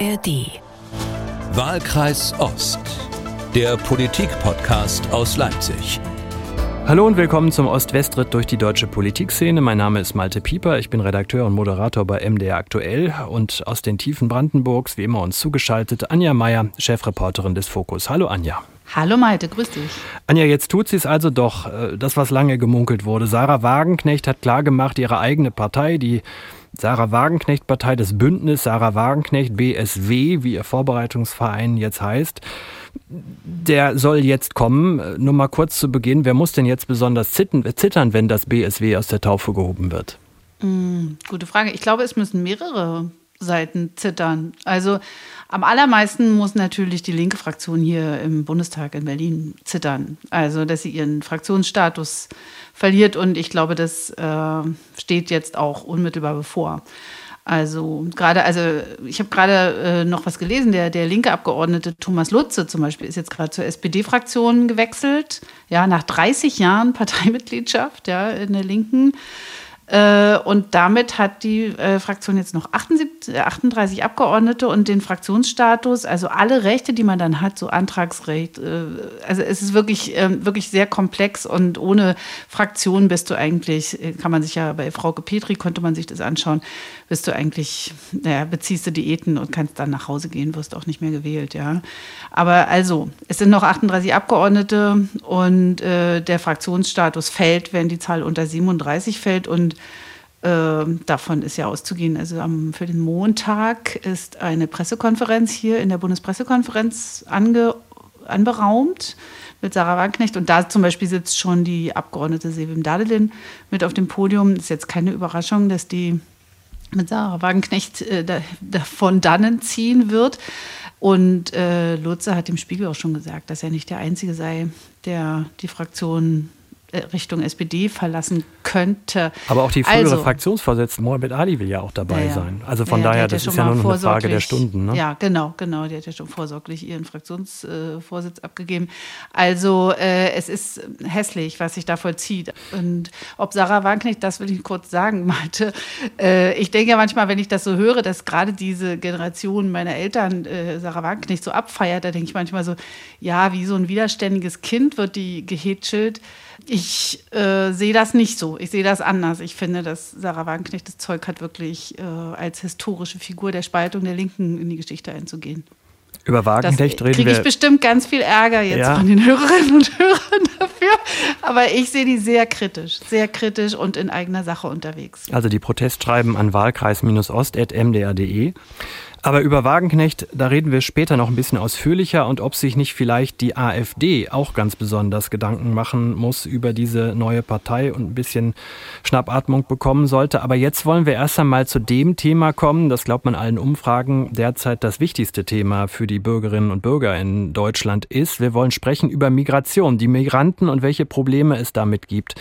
ARD. Wahlkreis Ost. Der Politik-Podcast aus Leipzig. Hallo und willkommen zum Ost-West-Ritt durch die deutsche Politikszene. Mein Name ist Malte Pieper, ich bin Redakteur und Moderator bei MDR Aktuell und aus den Tiefen Brandenburgs, wie immer uns zugeschaltet, Anja Meier, Chefreporterin des Fokus. Hallo Anja. Hallo Malte, grüß dich. Anja, jetzt tut sie es also doch, äh, das was lange gemunkelt wurde. Sarah Wagenknecht hat klargemacht, ihre eigene Partei, die Sarah Wagenknecht Partei, das Bündnis Sarah Wagenknecht BSW, wie ihr Vorbereitungsverein jetzt heißt, der soll jetzt kommen. Nur mal kurz zu Beginn, wer muss denn jetzt besonders zittern, wenn das BSW aus der Taufe gehoben wird? Mm, gute Frage. Ich glaube, es müssen mehrere Seiten zittern. Also am allermeisten muss natürlich die linke Fraktion hier im Bundestag in Berlin zittern. Also, dass sie ihren Fraktionsstatus verliert und ich glaube, das äh, steht jetzt auch unmittelbar bevor. Also gerade, also ich habe gerade äh, noch was gelesen, der, der linke Abgeordnete Thomas Lutze zum Beispiel ist jetzt gerade zur SPD-Fraktion gewechselt, ja, nach 30 Jahren Parteimitgliedschaft, ja, in der Linken. Äh, und damit hat die äh, Fraktion jetzt noch 78, 38 Abgeordnete und den Fraktionsstatus, also alle Rechte, die man dann hat, so Antragsrecht. Äh, also es ist wirklich, ähm, wirklich sehr komplex und ohne Fraktion bist du eigentlich, kann man sich ja bei Frauke Petri, konnte man sich das anschauen, bist du eigentlich, naja, beziehst du Diäten und kannst dann nach Hause gehen, wirst auch nicht mehr gewählt, ja. Aber also, es sind noch 38 Abgeordnete und der Fraktionsstatus fällt, wenn die Zahl unter 37 fällt und äh, davon ist ja auszugehen. Also am, für den Montag ist eine Pressekonferenz hier in der Bundespressekonferenz ange, anberaumt mit Sarah Wagenknecht. Und da zum Beispiel sitzt schon die Abgeordnete Sevim Dadelin mit auf dem Podium. Ist jetzt keine Überraschung, dass die mit Sarah Wagenknecht äh, da, davon dannen ziehen wird. Und äh, Lutze hat dem Spiegel auch schon gesagt, dass er nicht der Einzige sei, der die Fraktion Richtung SPD verlassen könnte. Aber auch die frühere also, Fraktionsvorsitzende Mohamed Ali will ja auch dabei ja, sein. Also von ja, daher, das ist ja nur noch eine Frage der Stunden. Ne? Ja, genau, genau. Die hat ja schon vorsorglich ihren Fraktionsvorsitz äh, abgegeben. Also äh, es ist hässlich, was sich da vollzieht. Und ob Sarah Wagenknecht, das will ich kurz sagen, meinte. Äh, ich denke ja manchmal, wenn ich das so höre, dass gerade diese Generation meiner Eltern äh, Sarah Wagenknecht so abfeiert, da denke ich manchmal so, ja, wie so ein widerständiges Kind wird die gehätschelt. Ich äh, sehe das nicht so. Ich sehe das anders. Ich finde, dass Sarah Wagenknecht das Zeug hat, wirklich äh, als historische Figur der Spaltung der Linken in die Geschichte einzugehen. Über Wagenknecht reden wir. kriege ich bestimmt ganz viel Ärger jetzt ja. von den Hörerinnen und Hörern dafür. Aber ich sehe die sehr kritisch, sehr kritisch und in eigener Sache unterwegs. Also die Protestschreiben an wahlkreis-ost.mdr.de. Aber über Wagenknecht, da reden wir später noch ein bisschen ausführlicher und ob sich nicht vielleicht die AfD auch ganz besonders Gedanken machen muss über diese neue Partei und ein bisschen Schnappatmung bekommen sollte. Aber jetzt wollen wir erst einmal zu dem Thema kommen, das glaubt man allen Umfragen derzeit das wichtigste Thema für die Bürgerinnen und Bürger in Deutschland ist. Wir wollen sprechen über Migration, die Migranten und welche Probleme es damit gibt.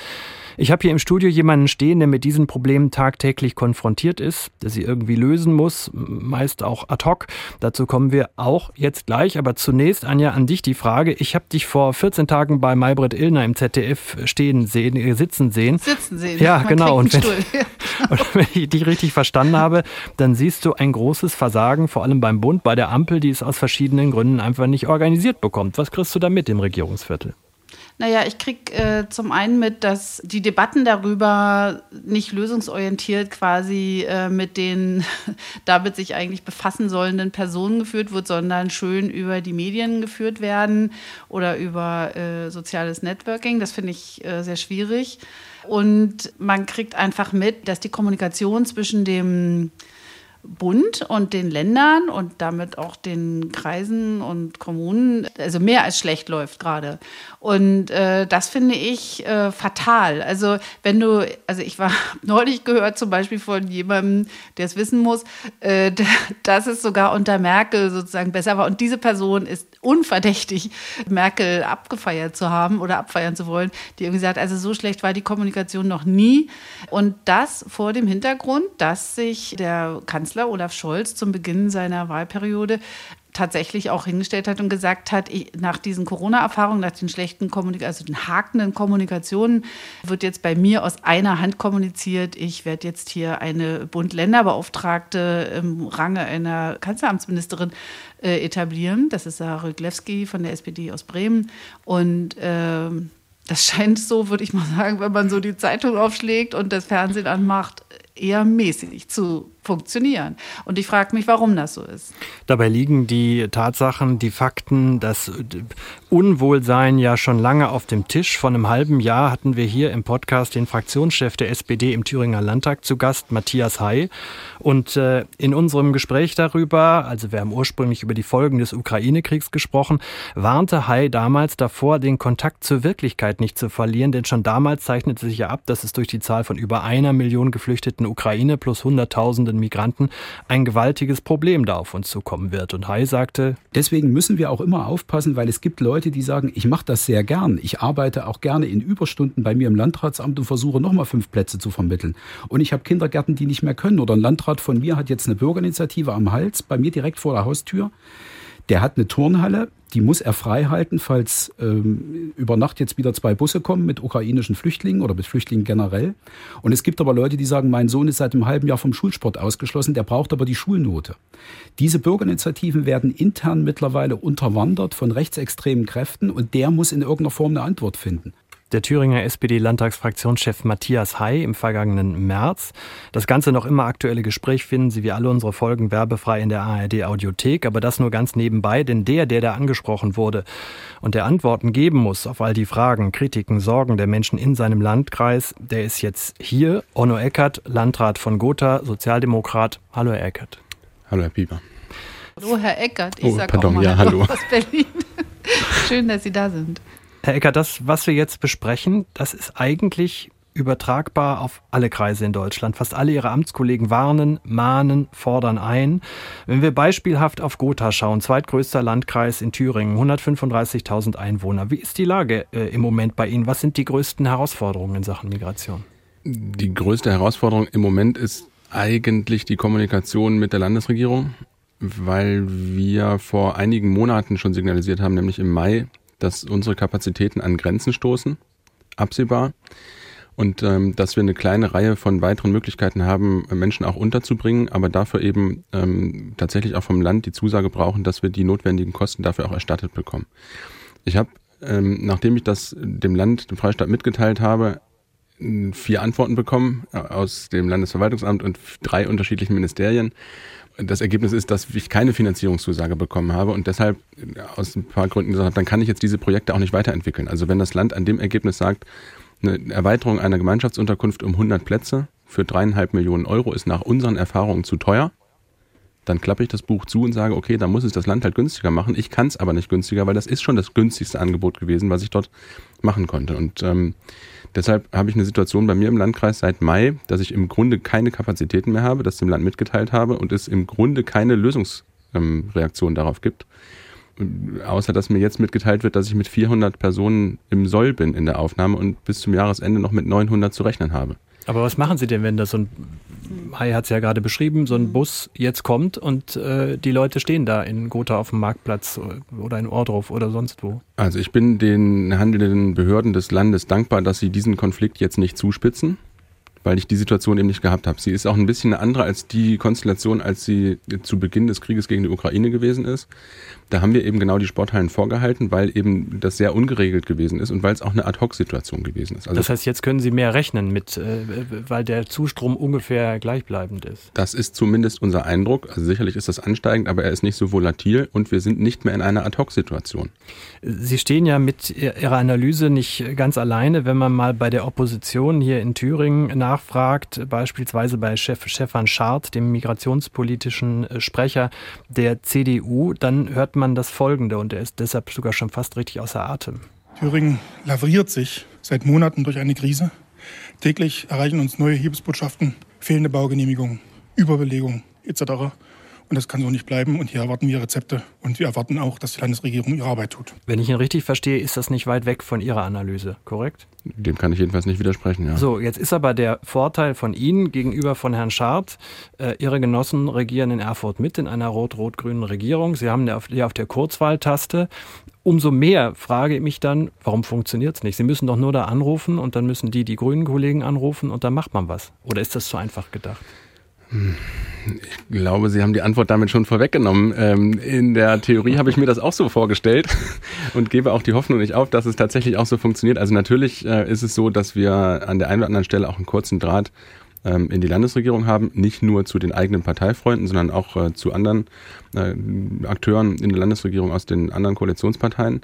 Ich habe hier im Studio jemanden stehen, der mit diesen Problemen tagtäglich konfrontiert ist, der sie irgendwie lösen muss, meist auch ad hoc. Dazu kommen wir auch jetzt gleich. Aber zunächst, Anja, an dich die Frage. Ich habe dich vor 14 Tagen bei Maybrit Illner im ZDF stehen sehen, äh, sitzen sehen. Sitzen sehen. Ja, Man genau. Und wenn, und wenn ich dich richtig verstanden habe, dann siehst du ein großes Versagen, vor allem beim Bund, bei der Ampel, die es aus verschiedenen Gründen einfach nicht organisiert bekommt. Was kriegst du da mit im Regierungsviertel? Naja, ich kriege äh, zum einen mit, dass die Debatten darüber nicht lösungsorientiert quasi äh, mit den damit sich eigentlich befassen sollenden Personen geführt wird, sondern schön über die Medien geführt werden oder über äh, soziales Networking. Das finde ich äh, sehr schwierig. Und man kriegt einfach mit, dass die Kommunikation zwischen dem Bund und den Ländern und damit auch den Kreisen und Kommunen, also mehr als schlecht läuft gerade. Und äh, das finde ich äh, fatal. Also wenn du, also ich war neulich gehört zum Beispiel von jemandem, der es wissen muss, äh, dass es sogar unter Merkel sozusagen besser war. Und diese Person ist unverdächtig, Merkel abgefeiert zu haben oder abfeiern zu wollen, die irgendwie sagt, also so schlecht war die Kommunikation noch nie. Und das vor dem Hintergrund, dass sich der Kanzler Olaf Scholz zum Beginn seiner Wahlperiode tatsächlich auch hingestellt hat und gesagt hat, ich, nach diesen Corona-Erfahrungen, nach den schlechten Kommunikationen, also den hakenden Kommunikationen, wird jetzt bei mir aus einer Hand kommuniziert. Ich werde jetzt hier eine Bund-Länder-Beauftragte im Range einer Kanzleramtsministerin äh, etablieren. Das ist Sarah Rüglewski von der SPD aus Bremen. Und äh, das scheint so, würde ich mal sagen, wenn man so die Zeitung aufschlägt und das Fernsehen anmacht, eher mäßig zu funktionieren. Und ich frage mich, warum das so ist. Dabei liegen die Tatsachen, die Fakten, das Unwohlsein ja schon lange auf dem Tisch. Vor einem halben Jahr hatten wir hier im Podcast den Fraktionschef der SPD im Thüringer Landtag zu Gast, Matthias Hay. Und äh, in unserem Gespräch darüber, also wir haben ursprünglich über die Folgen des Ukraine-Kriegs gesprochen, warnte Hay damals davor, den Kontakt zur Wirklichkeit nicht zu verlieren, denn schon damals zeichnete sich ja ab, dass es durch die Zahl von über einer Million geflüchteten Ukraine plus Hunderttausende tausenden Migranten ein gewaltiges Problem da auf uns zukommen wird. Und Hai sagte, deswegen müssen wir auch immer aufpassen, weil es gibt Leute, die sagen, ich mache das sehr gern. Ich arbeite auch gerne in Überstunden bei mir im Landratsamt und versuche nochmal fünf Plätze zu vermitteln. Und ich habe Kindergärten, die nicht mehr können. Oder ein Landrat von mir hat jetzt eine Bürgerinitiative am Hals, bei mir direkt vor der Haustür. Der hat eine Turnhalle, die muss er frei halten, falls ähm, über Nacht jetzt wieder zwei Busse kommen mit ukrainischen Flüchtlingen oder mit Flüchtlingen generell. Und es gibt aber Leute, die sagen, mein Sohn ist seit einem halben Jahr vom Schulsport ausgeschlossen, der braucht aber die Schulnote. Diese Bürgerinitiativen werden intern mittlerweile unterwandert von rechtsextremen Kräften und der muss in irgendeiner Form eine Antwort finden der Thüringer SPD-Landtagsfraktionschef Matthias Hay im vergangenen März. Das ganze noch immer aktuelle Gespräch finden Sie wie alle unsere Folgen werbefrei in der ARD Audiothek, aber das nur ganz nebenbei, denn der, der da angesprochen wurde und der Antworten geben muss auf all die Fragen, Kritiken, Sorgen der Menschen in seinem Landkreis, der ist jetzt hier. Onno Eckert, Landrat von Gotha, Sozialdemokrat. Hallo, Herr Eckert. Hallo, Herr Pieper. Hallo, Herr Eckert. Ich oh, sage auch mal ja, hallo. aus Berlin. Schön, dass Sie da sind. Herr Ecker, das, was wir jetzt besprechen, das ist eigentlich übertragbar auf alle Kreise in Deutschland. Fast alle ihre Amtskollegen warnen, mahnen, fordern ein. Wenn wir beispielhaft auf Gotha schauen, zweitgrößter Landkreis in Thüringen, 135.000 Einwohner. Wie ist die Lage äh, im Moment bei Ihnen? Was sind die größten Herausforderungen in Sachen Migration? Die größte Herausforderung im Moment ist eigentlich die Kommunikation mit der Landesregierung, weil wir vor einigen Monaten schon signalisiert haben, nämlich im Mai, dass unsere Kapazitäten an Grenzen stoßen, absehbar. Und ähm, dass wir eine kleine Reihe von weiteren Möglichkeiten haben, Menschen auch unterzubringen, aber dafür eben ähm, tatsächlich auch vom Land die Zusage brauchen, dass wir die notwendigen Kosten dafür auch erstattet bekommen. Ich habe, ähm, nachdem ich das dem Land, dem Freistaat mitgeteilt habe, vier Antworten bekommen äh, aus dem Landesverwaltungsamt und drei unterschiedlichen Ministerien das Ergebnis ist, dass ich keine Finanzierungszusage bekommen habe und deshalb aus ein paar Gründen gesagt habe, dann kann ich jetzt diese Projekte auch nicht weiterentwickeln. Also wenn das Land an dem Ergebnis sagt, eine Erweiterung einer Gemeinschaftsunterkunft um 100 Plätze für dreieinhalb Millionen Euro ist nach unseren Erfahrungen zu teuer, dann klappe ich das Buch zu und sage, okay, dann muss es das Land halt günstiger machen. Ich kann es aber nicht günstiger, weil das ist schon das günstigste Angebot gewesen, was ich dort machen konnte. Und ähm, Deshalb habe ich eine Situation bei mir im Landkreis seit Mai, dass ich im Grunde keine Kapazitäten mehr habe, das dem Land mitgeteilt habe und es im Grunde keine Lösungsreaktion ähm, darauf gibt. Außer dass mir jetzt mitgeteilt wird, dass ich mit 400 Personen im Soll bin in der Aufnahme und bis zum Jahresende noch mit 900 zu rechnen habe. Aber was machen Sie denn, wenn da so ein, Hai hat es ja gerade beschrieben, so ein Bus jetzt kommt und äh, die Leute stehen da in Gotha auf dem Marktplatz oder in Ordruf oder sonst wo? Also ich bin den handelnden Behörden des Landes dankbar, dass sie diesen Konflikt jetzt nicht zuspitzen weil ich die Situation eben nicht gehabt habe. Sie ist auch ein bisschen eine andere als die Konstellation, als sie zu Beginn des Krieges gegen die Ukraine gewesen ist. Da haben wir eben genau die Sporthallen vorgehalten, weil eben das sehr ungeregelt gewesen ist und weil es auch eine Ad-Hoc-Situation gewesen ist. Also das heißt, jetzt können Sie mehr rechnen mit, äh, weil der Zustrom ungefähr gleichbleibend ist. Das ist zumindest unser Eindruck. Also sicherlich ist das ansteigend, aber er ist nicht so volatil und wir sind nicht mehr in einer Ad-Hoc-Situation. Sie stehen ja mit Ihrer Analyse nicht ganz alleine, wenn man mal bei der Opposition hier in Thüringen nachfragt, beispielsweise bei Chef Stefan Schart, dem migrationspolitischen äh, Sprecher der CDU, dann hört man das Folgende und er ist deshalb sogar schon fast richtig außer Atem. Thüringen lavriert sich seit Monaten durch eine Krise. Täglich erreichen uns neue Hilfsbotschaften, fehlende Baugenehmigungen, Überbelegung etc. Und das kann so nicht bleiben. Und hier erwarten wir Rezepte. Und wir erwarten auch, dass die Landesregierung ihre Arbeit tut. Wenn ich ihn richtig verstehe, ist das nicht weit weg von Ihrer Analyse, korrekt? Dem kann ich jedenfalls nicht widersprechen, ja. So, jetzt ist aber der Vorteil von Ihnen gegenüber von Herrn Schardt, äh, Ihre Genossen regieren in Erfurt mit in einer rot-rot-grünen Regierung. Sie haben ja auf der Kurzwahltaste. Umso mehr frage ich mich dann, warum funktioniert es nicht? Sie müssen doch nur da anrufen und dann müssen die die grünen Kollegen anrufen und dann macht man was. Oder ist das zu einfach gedacht? Ich glaube, Sie haben die Antwort damit schon vorweggenommen. Ähm, in der Theorie habe ich mir das auch so vorgestellt und gebe auch die Hoffnung nicht auf, dass es tatsächlich auch so funktioniert. Also natürlich äh, ist es so, dass wir an der einen oder anderen Stelle auch einen kurzen Draht ähm, in die Landesregierung haben, nicht nur zu den eigenen Parteifreunden, sondern auch äh, zu anderen äh, Akteuren in der Landesregierung aus den anderen Koalitionsparteien.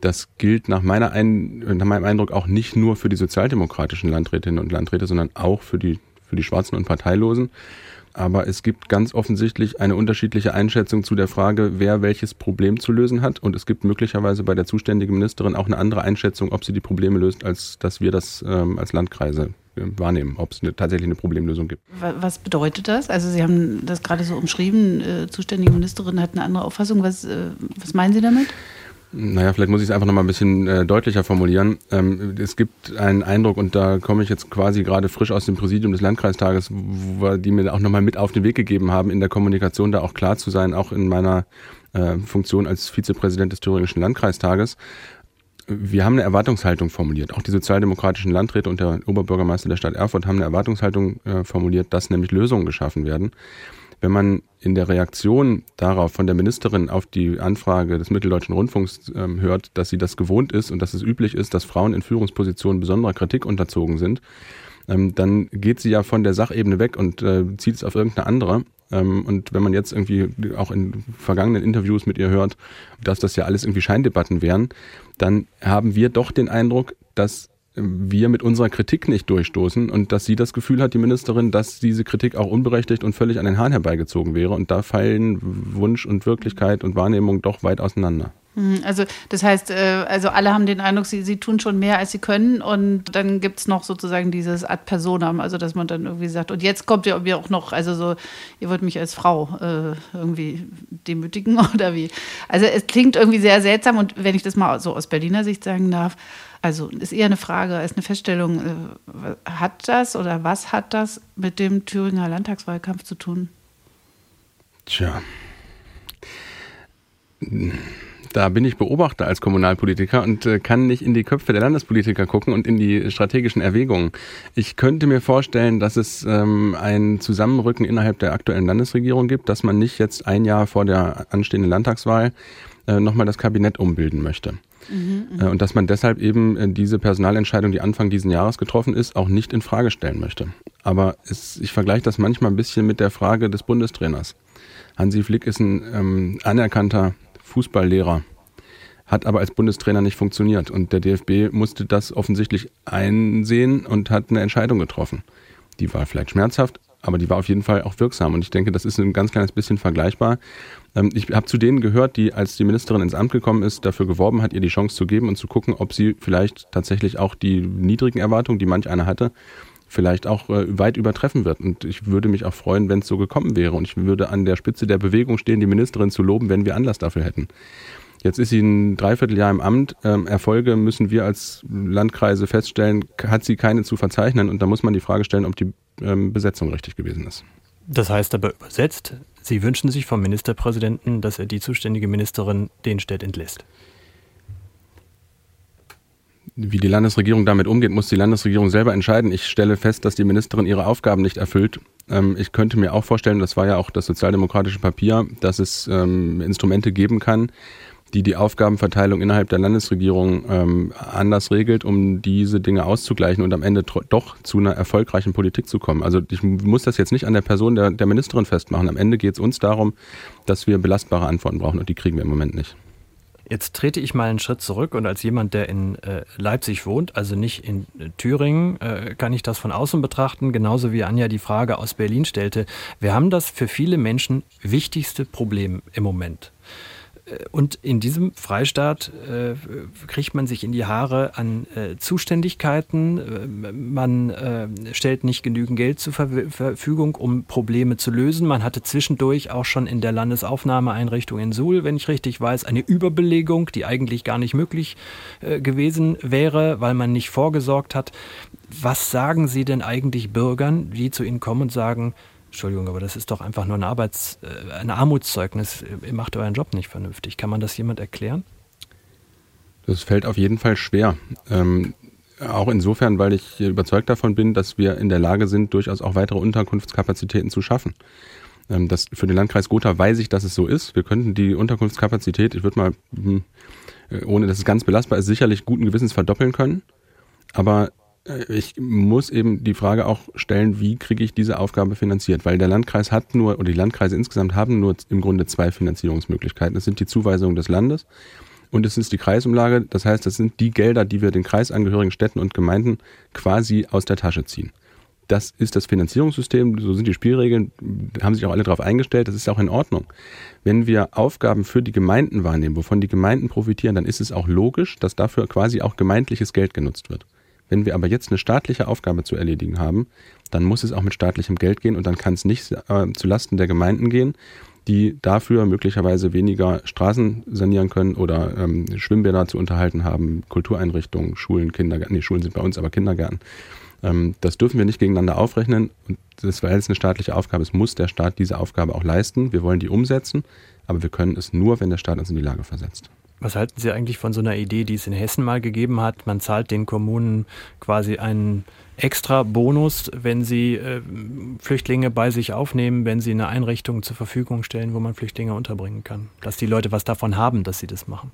Das gilt nach, meiner Ein nach meinem Eindruck auch nicht nur für die sozialdemokratischen Landrätinnen und Landräte, sondern auch für die für die Schwarzen und Parteilosen. Aber es gibt ganz offensichtlich eine unterschiedliche Einschätzung zu der Frage, wer welches Problem zu lösen hat. Und es gibt möglicherweise bei der zuständigen Ministerin auch eine andere Einschätzung, ob sie die Probleme löst, als dass wir das ähm, als Landkreise äh, wahrnehmen, ob es eine, tatsächlich eine Problemlösung gibt. Was bedeutet das? Also Sie haben das gerade so umschrieben, äh, zuständige Ministerin hat eine andere Auffassung. Was, äh, was meinen Sie damit? Naja, vielleicht muss ich es einfach noch mal ein bisschen äh, deutlicher formulieren. Ähm, es gibt einen Eindruck, und da komme ich jetzt quasi gerade frisch aus dem Präsidium des Landkreistages, wo, die mir auch noch mal mit auf den Weg gegeben haben, in der Kommunikation da auch klar zu sein, auch in meiner äh, Funktion als Vizepräsident des Thüringischen Landkreistages. Wir haben eine Erwartungshaltung formuliert. Auch die sozialdemokratischen Landräte und der Oberbürgermeister der Stadt Erfurt haben eine Erwartungshaltung äh, formuliert, dass nämlich Lösungen geschaffen werden. Wenn man in der Reaktion darauf von der Ministerin auf die Anfrage des Mitteldeutschen Rundfunks ähm, hört, dass sie das gewohnt ist und dass es üblich ist, dass Frauen in Führungspositionen besonderer Kritik unterzogen sind, ähm, dann geht sie ja von der Sachebene weg und äh, zieht es auf irgendeine andere. Ähm, und wenn man jetzt irgendwie auch in vergangenen Interviews mit ihr hört, dass das ja alles irgendwie Scheindebatten wären, dann haben wir doch den Eindruck, dass wir mit unserer Kritik nicht durchstoßen und dass sie das Gefühl hat, die Ministerin, dass diese Kritik auch unberechtigt und völlig an den Haaren herbeigezogen wäre. Und da fallen Wunsch und Wirklichkeit und Wahrnehmung doch weit auseinander. Hm, also das heißt, äh, also alle haben den Eindruck, sie, sie tun schon mehr, als sie können. Und dann gibt es noch sozusagen dieses Ad personam, also dass man dann irgendwie sagt, und jetzt kommt ihr mir auch noch, also so, ihr wollt mich als Frau äh, irgendwie demütigen oder wie. Also es klingt irgendwie sehr seltsam und wenn ich das mal so aus Berliner Sicht sagen darf, also ist eher eine Frage als eine Feststellung. Äh, hat das oder was hat das mit dem Thüringer Landtagswahlkampf zu tun? Tja. Da bin ich Beobachter als Kommunalpolitiker und äh, kann nicht in die Köpfe der Landespolitiker gucken und in die strategischen Erwägungen. Ich könnte mir vorstellen, dass es ähm, ein Zusammenrücken innerhalb der aktuellen Landesregierung gibt, dass man nicht jetzt ein Jahr vor der anstehenden Landtagswahl äh, nochmal das Kabinett umbilden möchte. Mhm, äh, und dass man deshalb eben äh, diese Personalentscheidung, die Anfang diesen Jahres getroffen ist, auch nicht in Frage stellen möchte. Aber es, ich vergleiche das manchmal ein bisschen mit der Frage des Bundestrainers. Hansi Flick ist ein ähm, anerkannter Fußballlehrer, hat aber als Bundestrainer nicht funktioniert. Und der DFB musste das offensichtlich einsehen und hat eine Entscheidung getroffen. Die war vielleicht schmerzhaft, aber die war auf jeden Fall auch wirksam. Und ich denke, das ist ein ganz kleines bisschen vergleichbar. Ähm, ich habe zu denen gehört, die, als die Ministerin ins Amt gekommen ist, dafür geworben hat, ihr die Chance zu geben und zu gucken, ob sie vielleicht tatsächlich auch die niedrigen Erwartungen, die manch einer hatte, vielleicht auch äh, weit übertreffen wird. Und ich würde mich auch freuen, wenn es so gekommen wäre. Und ich würde an der Spitze der Bewegung stehen, die Ministerin zu loben, wenn wir Anlass dafür hätten. Jetzt ist sie ein Dreivierteljahr im Amt. Ähm, Erfolge müssen wir als Landkreise feststellen, hat sie keine zu verzeichnen. Und da muss man die Frage stellen, ob die ähm, Besetzung richtig gewesen ist. Das heißt aber übersetzt, Sie wünschen sich vom Ministerpräsidenten, dass er die zuständige Ministerin den Städt entlässt. Wie die Landesregierung damit umgeht, muss die Landesregierung selber entscheiden. Ich stelle fest, dass die Ministerin ihre Aufgaben nicht erfüllt. Ähm, ich könnte mir auch vorstellen, das war ja auch das sozialdemokratische Papier, dass es ähm, Instrumente geben kann, die die Aufgabenverteilung innerhalb der Landesregierung ähm, anders regelt, um diese Dinge auszugleichen und am Ende doch zu einer erfolgreichen Politik zu kommen. Also ich muss das jetzt nicht an der Person der, der Ministerin festmachen. Am Ende geht es uns darum, dass wir belastbare Antworten brauchen und die kriegen wir im Moment nicht. Jetzt trete ich mal einen Schritt zurück und als jemand, der in äh, Leipzig wohnt, also nicht in äh, Thüringen, äh, kann ich das von außen betrachten, genauso wie Anja die Frage aus Berlin stellte. Wir haben das für viele Menschen wichtigste Problem im Moment und in diesem Freistaat äh, kriegt man sich in die Haare an äh, Zuständigkeiten. Äh, man äh, stellt nicht genügend Geld zur Ver Verfügung, um Probleme zu lösen. Man hatte zwischendurch auch schon in der Landesaufnahmeeinrichtung in Suhl, wenn ich richtig weiß, eine Überbelegung, die eigentlich gar nicht möglich äh, gewesen wäre, weil man nicht vorgesorgt hat. Was sagen Sie denn eigentlich Bürgern, die zu Ihnen kommen und sagen, Entschuldigung, aber das ist doch einfach nur ein Arbeits-, äh, ein Armutszeugnis. Ihr macht euren Job nicht vernünftig. Kann man das jemand erklären? Das fällt auf jeden Fall schwer. Ähm, auch insofern, weil ich überzeugt davon bin, dass wir in der Lage sind, durchaus auch weitere Unterkunftskapazitäten zu schaffen. Ähm, das, für den Landkreis Gotha weiß ich, dass es so ist. Wir könnten die Unterkunftskapazität, ich würde mal, hm, äh, ohne dass es ganz belastbar ist, sicherlich guten Gewissens verdoppeln können. Aber ich muss eben die Frage auch stellen, wie kriege ich diese Aufgabe finanziert? Weil der Landkreis hat nur, oder die Landkreise insgesamt haben nur im Grunde zwei Finanzierungsmöglichkeiten. Das sind die Zuweisungen des Landes und es ist die Kreisumlage. Das heißt, das sind die Gelder, die wir den kreisangehörigen Städten und Gemeinden quasi aus der Tasche ziehen. Das ist das Finanzierungssystem, so sind die Spielregeln, haben sich auch alle darauf eingestellt, das ist auch in Ordnung. Wenn wir Aufgaben für die Gemeinden wahrnehmen, wovon die Gemeinden profitieren, dann ist es auch logisch, dass dafür quasi auch gemeindliches Geld genutzt wird. Wenn wir aber jetzt eine staatliche Aufgabe zu erledigen haben, dann muss es auch mit staatlichem Geld gehen und dann kann es nicht äh, zu Lasten der Gemeinden gehen, die dafür möglicherweise weniger Straßen sanieren können oder ähm, Schwimmbäder zu unterhalten haben, Kultureinrichtungen, Schulen, Kindergärten, nee, Schulen sind bei uns aber Kindergärten. Ähm, das dürfen wir nicht gegeneinander aufrechnen und das, weil es eine staatliche Aufgabe ist, muss der Staat diese Aufgabe auch leisten. Wir wollen die umsetzen, aber wir können es nur, wenn der Staat uns in die Lage versetzt. Was halten Sie eigentlich von so einer Idee, die es in Hessen mal gegeben hat? Man zahlt den Kommunen quasi einen extra Bonus, wenn sie äh, Flüchtlinge bei sich aufnehmen, wenn sie eine Einrichtung zur Verfügung stellen, wo man Flüchtlinge unterbringen kann. Dass die Leute was davon haben, dass sie das machen.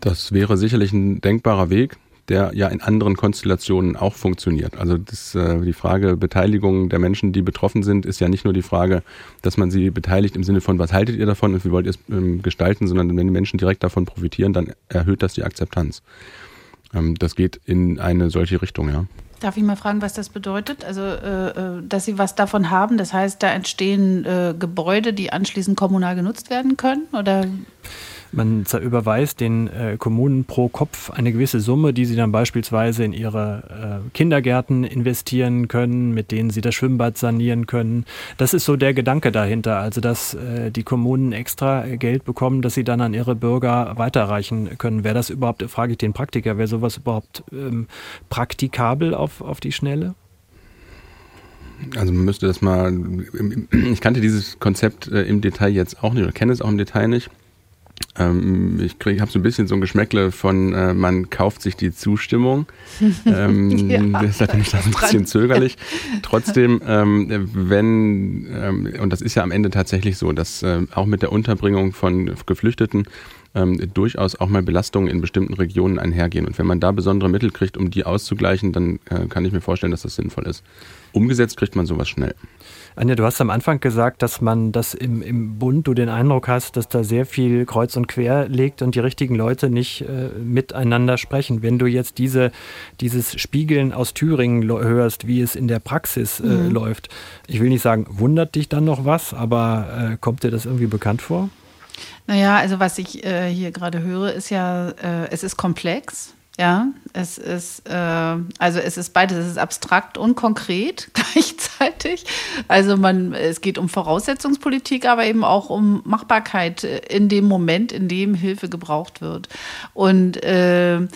Das wäre sicherlich ein denkbarer Weg der ja in anderen Konstellationen auch funktioniert. Also das, äh, die Frage Beteiligung der Menschen, die betroffen sind, ist ja nicht nur die Frage, dass man sie beteiligt im Sinne von, was haltet ihr davon und wie wollt ihr es ähm, gestalten, sondern wenn die Menschen direkt davon profitieren, dann erhöht das die Akzeptanz. Ähm, das geht in eine solche Richtung, ja. Darf ich mal fragen, was das bedeutet? Also, äh, äh dass Sie was davon haben, das heißt, da entstehen Gebäude, die anschließend kommunal genutzt werden können? Oder? Man überweist den äh, Kommunen pro Kopf eine gewisse Summe, die sie dann beispielsweise in ihre äh, Kindergärten investieren können, mit denen sie das Schwimmbad sanieren können. Das ist so der Gedanke dahinter, also dass äh, die Kommunen extra Geld bekommen, das sie dann an ihre Bürger weiterreichen können. Wäre das überhaupt, frage ich den Praktiker, wäre sowas überhaupt ähm, praktikabel auf, auf die Schnelle? Also man müsste das mal, ich kannte dieses Konzept äh, im Detail jetzt auch nicht oder kenne es auch im Detail nicht. Ähm, ich habe so ein bisschen so ein Geschmäckle von, äh, man kauft sich die Zustimmung. ähm, ja, deshalb bin ich das ein bisschen zögerlich. Trotzdem, ähm, wenn, ähm, und das ist ja am Ende tatsächlich so, dass äh, auch mit der Unterbringung von Geflüchteten ähm, durchaus auch mal Belastungen in bestimmten Regionen einhergehen. Und wenn man da besondere Mittel kriegt, um die auszugleichen, dann äh, kann ich mir vorstellen, dass das sinnvoll ist. Umgesetzt kriegt man sowas schnell. Anja, du hast am Anfang gesagt, dass man das im, im Bund, du den Eindruck hast, dass da sehr viel kreuz und quer liegt und die richtigen Leute nicht äh, miteinander sprechen. Wenn du jetzt diese, dieses Spiegeln aus Thüringen hörst, wie es in der Praxis äh, mhm. läuft, ich will nicht sagen, wundert dich dann noch was, aber äh, kommt dir das irgendwie bekannt vor? Naja, also was ich äh, hier gerade höre, ist ja, äh, es ist komplex. Ja, es ist, äh, also es ist beides, es ist abstrakt und konkret gleichzeitig. Also man, es geht um Voraussetzungspolitik, aber eben auch um Machbarkeit in dem Moment, in dem Hilfe gebraucht wird. Und äh,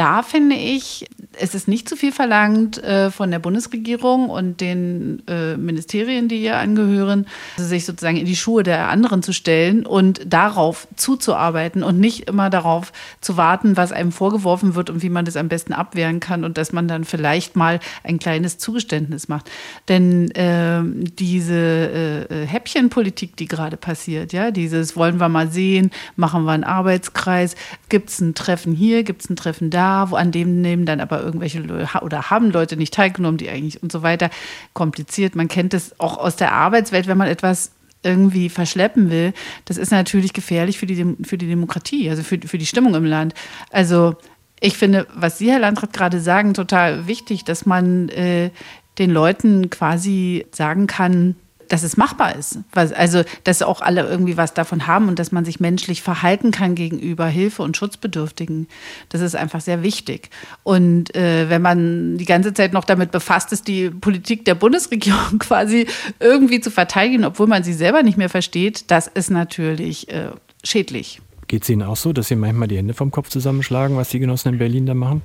da finde ich, es ist nicht zu viel verlangt äh, von der Bundesregierung und den äh, Ministerien, die ihr angehören, sich sozusagen in die Schuhe der anderen zu stellen und darauf zuzuarbeiten und nicht immer darauf zu warten, was einem vorgeworfen wird und wie man das am besten abwehren kann und dass man dann vielleicht mal ein kleines Zugeständnis macht. Denn äh, diese äh, Häppchenpolitik, die gerade passiert, ja, dieses wollen wir mal sehen, machen wir einen Arbeitskreis, gibt es ein Treffen hier, gibt es ein Treffen da, wo an dem nehmen dann aber irgendwelche oder haben Leute nicht teilgenommen, die eigentlich und so weiter. Kompliziert. Man kennt es auch aus der Arbeitswelt, wenn man etwas irgendwie verschleppen will, das ist natürlich gefährlich für die, für die Demokratie, also für, für die Stimmung im Land. Also ich finde, was Sie, Herr Landrat, gerade sagen, total wichtig, dass man äh, den Leuten quasi sagen kann, dass es machbar ist. Also, dass auch alle irgendwie was davon haben und dass man sich menschlich verhalten kann gegenüber Hilfe und Schutzbedürftigen. Das ist einfach sehr wichtig. Und äh, wenn man die ganze Zeit noch damit befasst ist, die Politik der Bundesregierung quasi irgendwie zu verteidigen, obwohl man sie selber nicht mehr versteht, das ist natürlich äh, schädlich. Geht es Ihnen auch so, dass Sie manchmal die Hände vom Kopf zusammenschlagen, was die Genossen in Berlin da machen?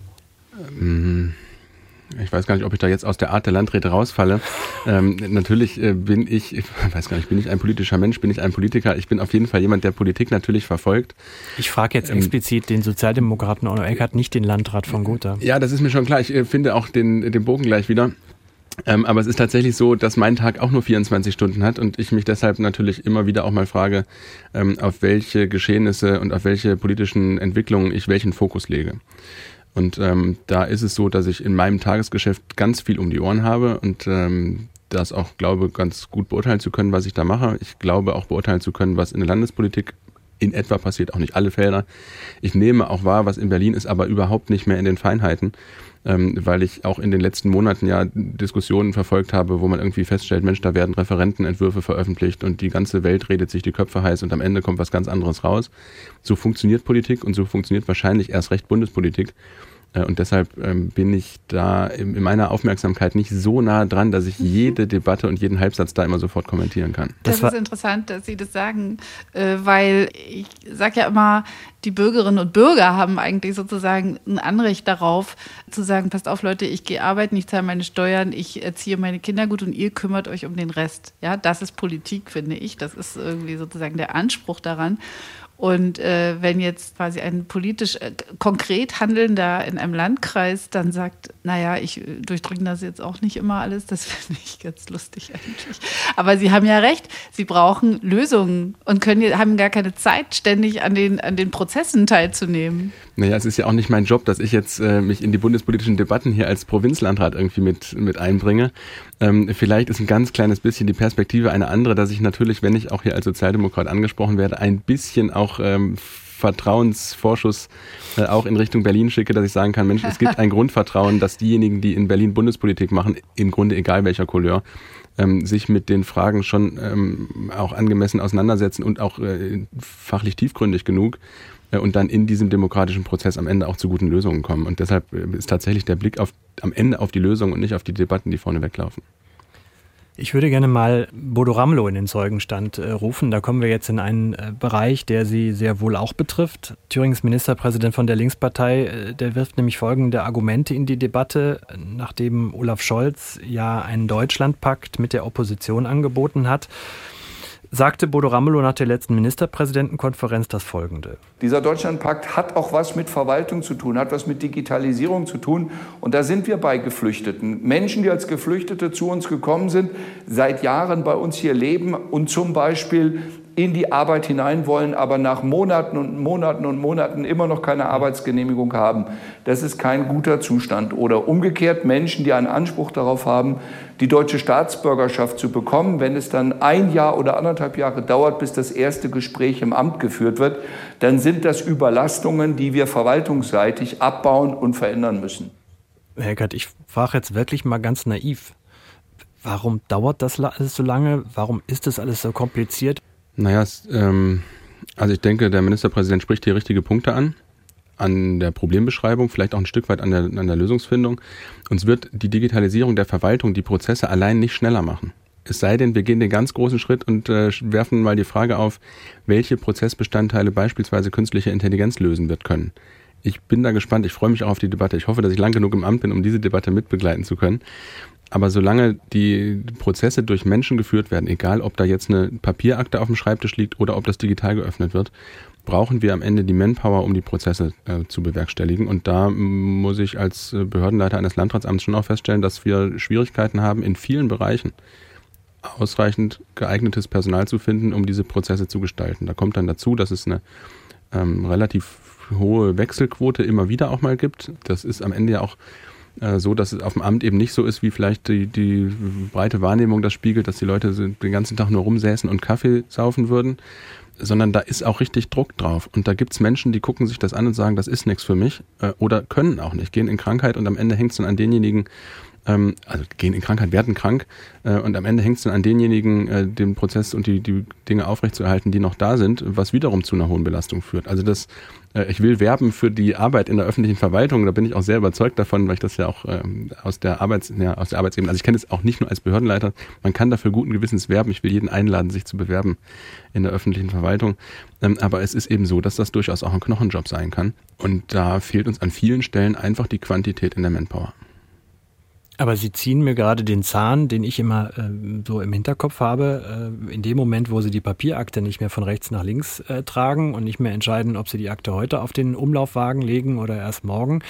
Ähm, ich weiß gar nicht, ob ich da jetzt aus der Art der Landräte rausfalle. Ähm, natürlich äh, bin ich, ich weiß gar nicht, bin ich ein politischer Mensch, bin ich ein Politiker. Ich bin auf jeden Fall jemand, der Politik natürlich verfolgt. Ich frage jetzt ähm, explizit den Sozialdemokraten Onno Eckert, nicht den Landrat von Gotha. Ja, das ist mir schon klar. Ich äh, finde auch den, den Bogen gleich wieder. Ähm, aber es ist tatsächlich so, dass mein Tag auch nur 24 Stunden hat und ich mich deshalb natürlich immer wieder auch mal frage, ähm, auf welche Geschehnisse und auf welche politischen Entwicklungen ich welchen Fokus lege. Und ähm, da ist es so, dass ich in meinem Tagesgeschäft ganz viel um die Ohren habe und ähm, das auch glaube, ganz gut beurteilen zu können, was ich da mache. Ich glaube auch beurteilen zu können, was in der Landespolitik in etwa passiert, auch nicht alle Felder. Ich nehme auch wahr, was in Berlin ist, aber überhaupt nicht mehr in den Feinheiten, ähm, weil ich auch in den letzten Monaten ja Diskussionen verfolgt habe, wo man irgendwie feststellt, Mensch, da werden Referentenentwürfe veröffentlicht und die ganze Welt redet sich die Köpfe heiß und am Ende kommt was ganz anderes raus. So funktioniert Politik und so funktioniert wahrscheinlich erst recht Bundespolitik. Äh, und deshalb ähm, bin ich da in meiner Aufmerksamkeit nicht so nah dran, dass ich mhm. jede Debatte und jeden Halbsatz da immer sofort kommentieren kann. Das, das ist interessant, dass Sie das sagen, äh, weil ich sage ja immer, die Bürgerinnen und Bürger haben eigentlich sozusagen ein Anrecht darauf, zu sagen, passt auf Leute, ich gehe arbeiten, ich zahle meine Steuern, ich erziehe meine Kinder gut und ihr kümmert euch um den Rest. Ja, das ist Politik, finde ich. Das ist irgendwie sozusagen der Anspruch daran. Und äh, wenn jetzt quasi ein politisch äh, konkret Handelnder in einem Landkreis dann sagt, naja, ich äh, durchdringe das jetzt auch nicht immer alles, das finde ich ganz lustig eigentlich. Aber Sie haben ja recht, Sie brauchen Lösungen und können, haben gar keine Zeit, ständig an den, an den Prozessen teilzunehmen. Naja, es ist ja auch nicht mein Job, dass ich jetzt äh, mich in die bundespolitischen Debatten hier als Provinzlandrat irgendwie mit, mit einbringe. Ähm, vielleicht ist ein ganz kleines bisschen die Perspektive eine andere, dass ich natürlich, wenn ich auch hier als Sozialdemokrat angesprochen werde, ein bisschen auch ähm, Vertrauensvorschuss äh, auch in Richtung Berlin schicke, dass ich sagen kann, Mensch, es gibt ein Grundvertrauen, dass diejenigen, die in Berlin Bundespolitik machen, im Grunde egal welcher Couleur, ähm, sich mit den Fragen schon ähm, auch angemessen auseinandersetzen und auch äh, fachlich tiefgründig genug, und dann in diesem demokratischen Prozess am Ende auch zu guten Lösungen kommen. Und deshalb äh, ist tatsächlich der Blick auf, am Ende auf die Lösung und nicht auf die Debatten, die vorne weglaufen. Ich würde gerne mal Bodo Ramelow in den Zeugenstand äh, rufen. Da kommen wir jetzt in einen äh, Bereich, der Sie sehr wohl auch betrifft. Thürings Ministerpräsident von der Linkspartei, äh, der wirft nämlich folgende Argumente in die Debatte, nachdem Olaf Scholz ja einen Deutschlandpakt mit der Opposition angeboten hat sagte Bodo Ramelow nach der letzten Ministerpräsidentenkonferenz das Folgende. Dieser Deutschlandpakt hat auch was mit Verwaltung zu tun, hat was mit Digitalisierung zu tun. Und da sind wir bei Geflüchteten. Menschen, die als Geflüchtete zu uns gekommen sind, seit Jahren bei uns hier leben und zum Beispiel in die Arbeit hinein wollen, aber nach Monaten und Monaten und Monaten immer noch keine Arbeitsgenehmigung haben. Das ist kein guter Zustand. Oder umgekehrt Menschen, die einen Anspruch darauf haben, die deutsche Staatsbürgerschaft zu bekommen, wenn es dann ein Jahr oder anderthalb Jahre dauert, bis das erste Gespräch im Amt geführt wird, dann sind das Überlastungen, die wir verwaltungsseitig abbauen und verändern müssen. Herr Eckert, ich frage jetzt wirklich mal ganz naiv. Warum dauert das alles so lange? Warum ist das alles so kompliziert? Naja, es, ähm, also ich denke, der Ministerpräsident spricht hier richtige Punkte an. An der Problembeschreibung, vielleicht auch ein Stück weit an der, an der Lösungsfindung. Uns wird die Digitalisierung der Verwaltung die Prozesse allein nicht schneller machen. Es sei denn, wir gehen den ganz großen Schritt und äh, werfen mal die Frage auf, welche Prozessbestandteile beispielsweise künstliche Intelligenz lösen wird können. Ich bin da gespannt, ich freue mich auch auf die Debatte. Ich hoffe, dass ich lang genug im Amt bin, um diese Debatte mitbegleiten zu können. Aber solange die Prozesse durch Menschen geführt werden, egal ob da jetzt eine Papierakte auf dem Schreibtisch liegt oder ob das digital geöffnet wird, brauchen wir am Ende die Manpower, um die Prozesse äh, zu bewerkstelligen. Und da muss ich als äh, Behördenleiter eines Landratsamts schon auch feststellen, dass wir Schwierigkeiten haben, in vielen Bereichen ausreichend geeignetes Personal zu finden, um diese Prozesse zu gestalten. Da kommt dann dazu, dass es eine ähm, relativ hohe Wechselquote immer wieder auch mal gibt. Das ist am Ende ja auch äh, so, dass es auf dem Amt eben nicht so ist, wie vielleicht die, die breite Wahrnehmung das spiegelt, dass die Leute den ganzen Tag nur rumsäßen und Kaffee saufen würden, sondern da ist auch richtig Druck drauf. Und da gibt's Menschen, die gucken sich das an und sagen, das ist nichts für mich äh, oder können auch nicht, gehen in Krankheit und am Ende hängt es dann an denjenigen, ähm, also gehen in Krankheit, werden krank äh, und am Ende hängt es dann an denjenigen, äh, den Prozess und die, die Dinge aufrechtzuerhalten, die noch da sind, was wiederum zu einer hohen Belastung führt. Also das, äh, ich will werben für die Arbeit in der öffentlichen Verwaltung, da bin ich auch sehr überzeugt davon, weil ich das ja auch ähm, aus der Arbeits, ja, aus der Arbeitsebene, also ich kenne es auch nicht nur als Behördenleiter, man kann dafür guten Gewissens werben, ich will jeden einladen, sich zu bewerben in der öffentlichen Verwaltung, ähm, aber es ist eben so, dass das durchaus auch ein Knochenjob sein kann und da fehlt uns an vielen Stellen einfach die Quantität in der Manpower. Aber Sie ziehen mir gerade den Zahn, den ich immer äh, so im Hinterkopf habe, äh, in dem Moment, wo Sie die Papierakte nicht mehr von rechts nach links äh, tragen und nicht mehr entscheiden, ob Sie die Akte heute auf den Umlaufwagen legen oder erst morgen,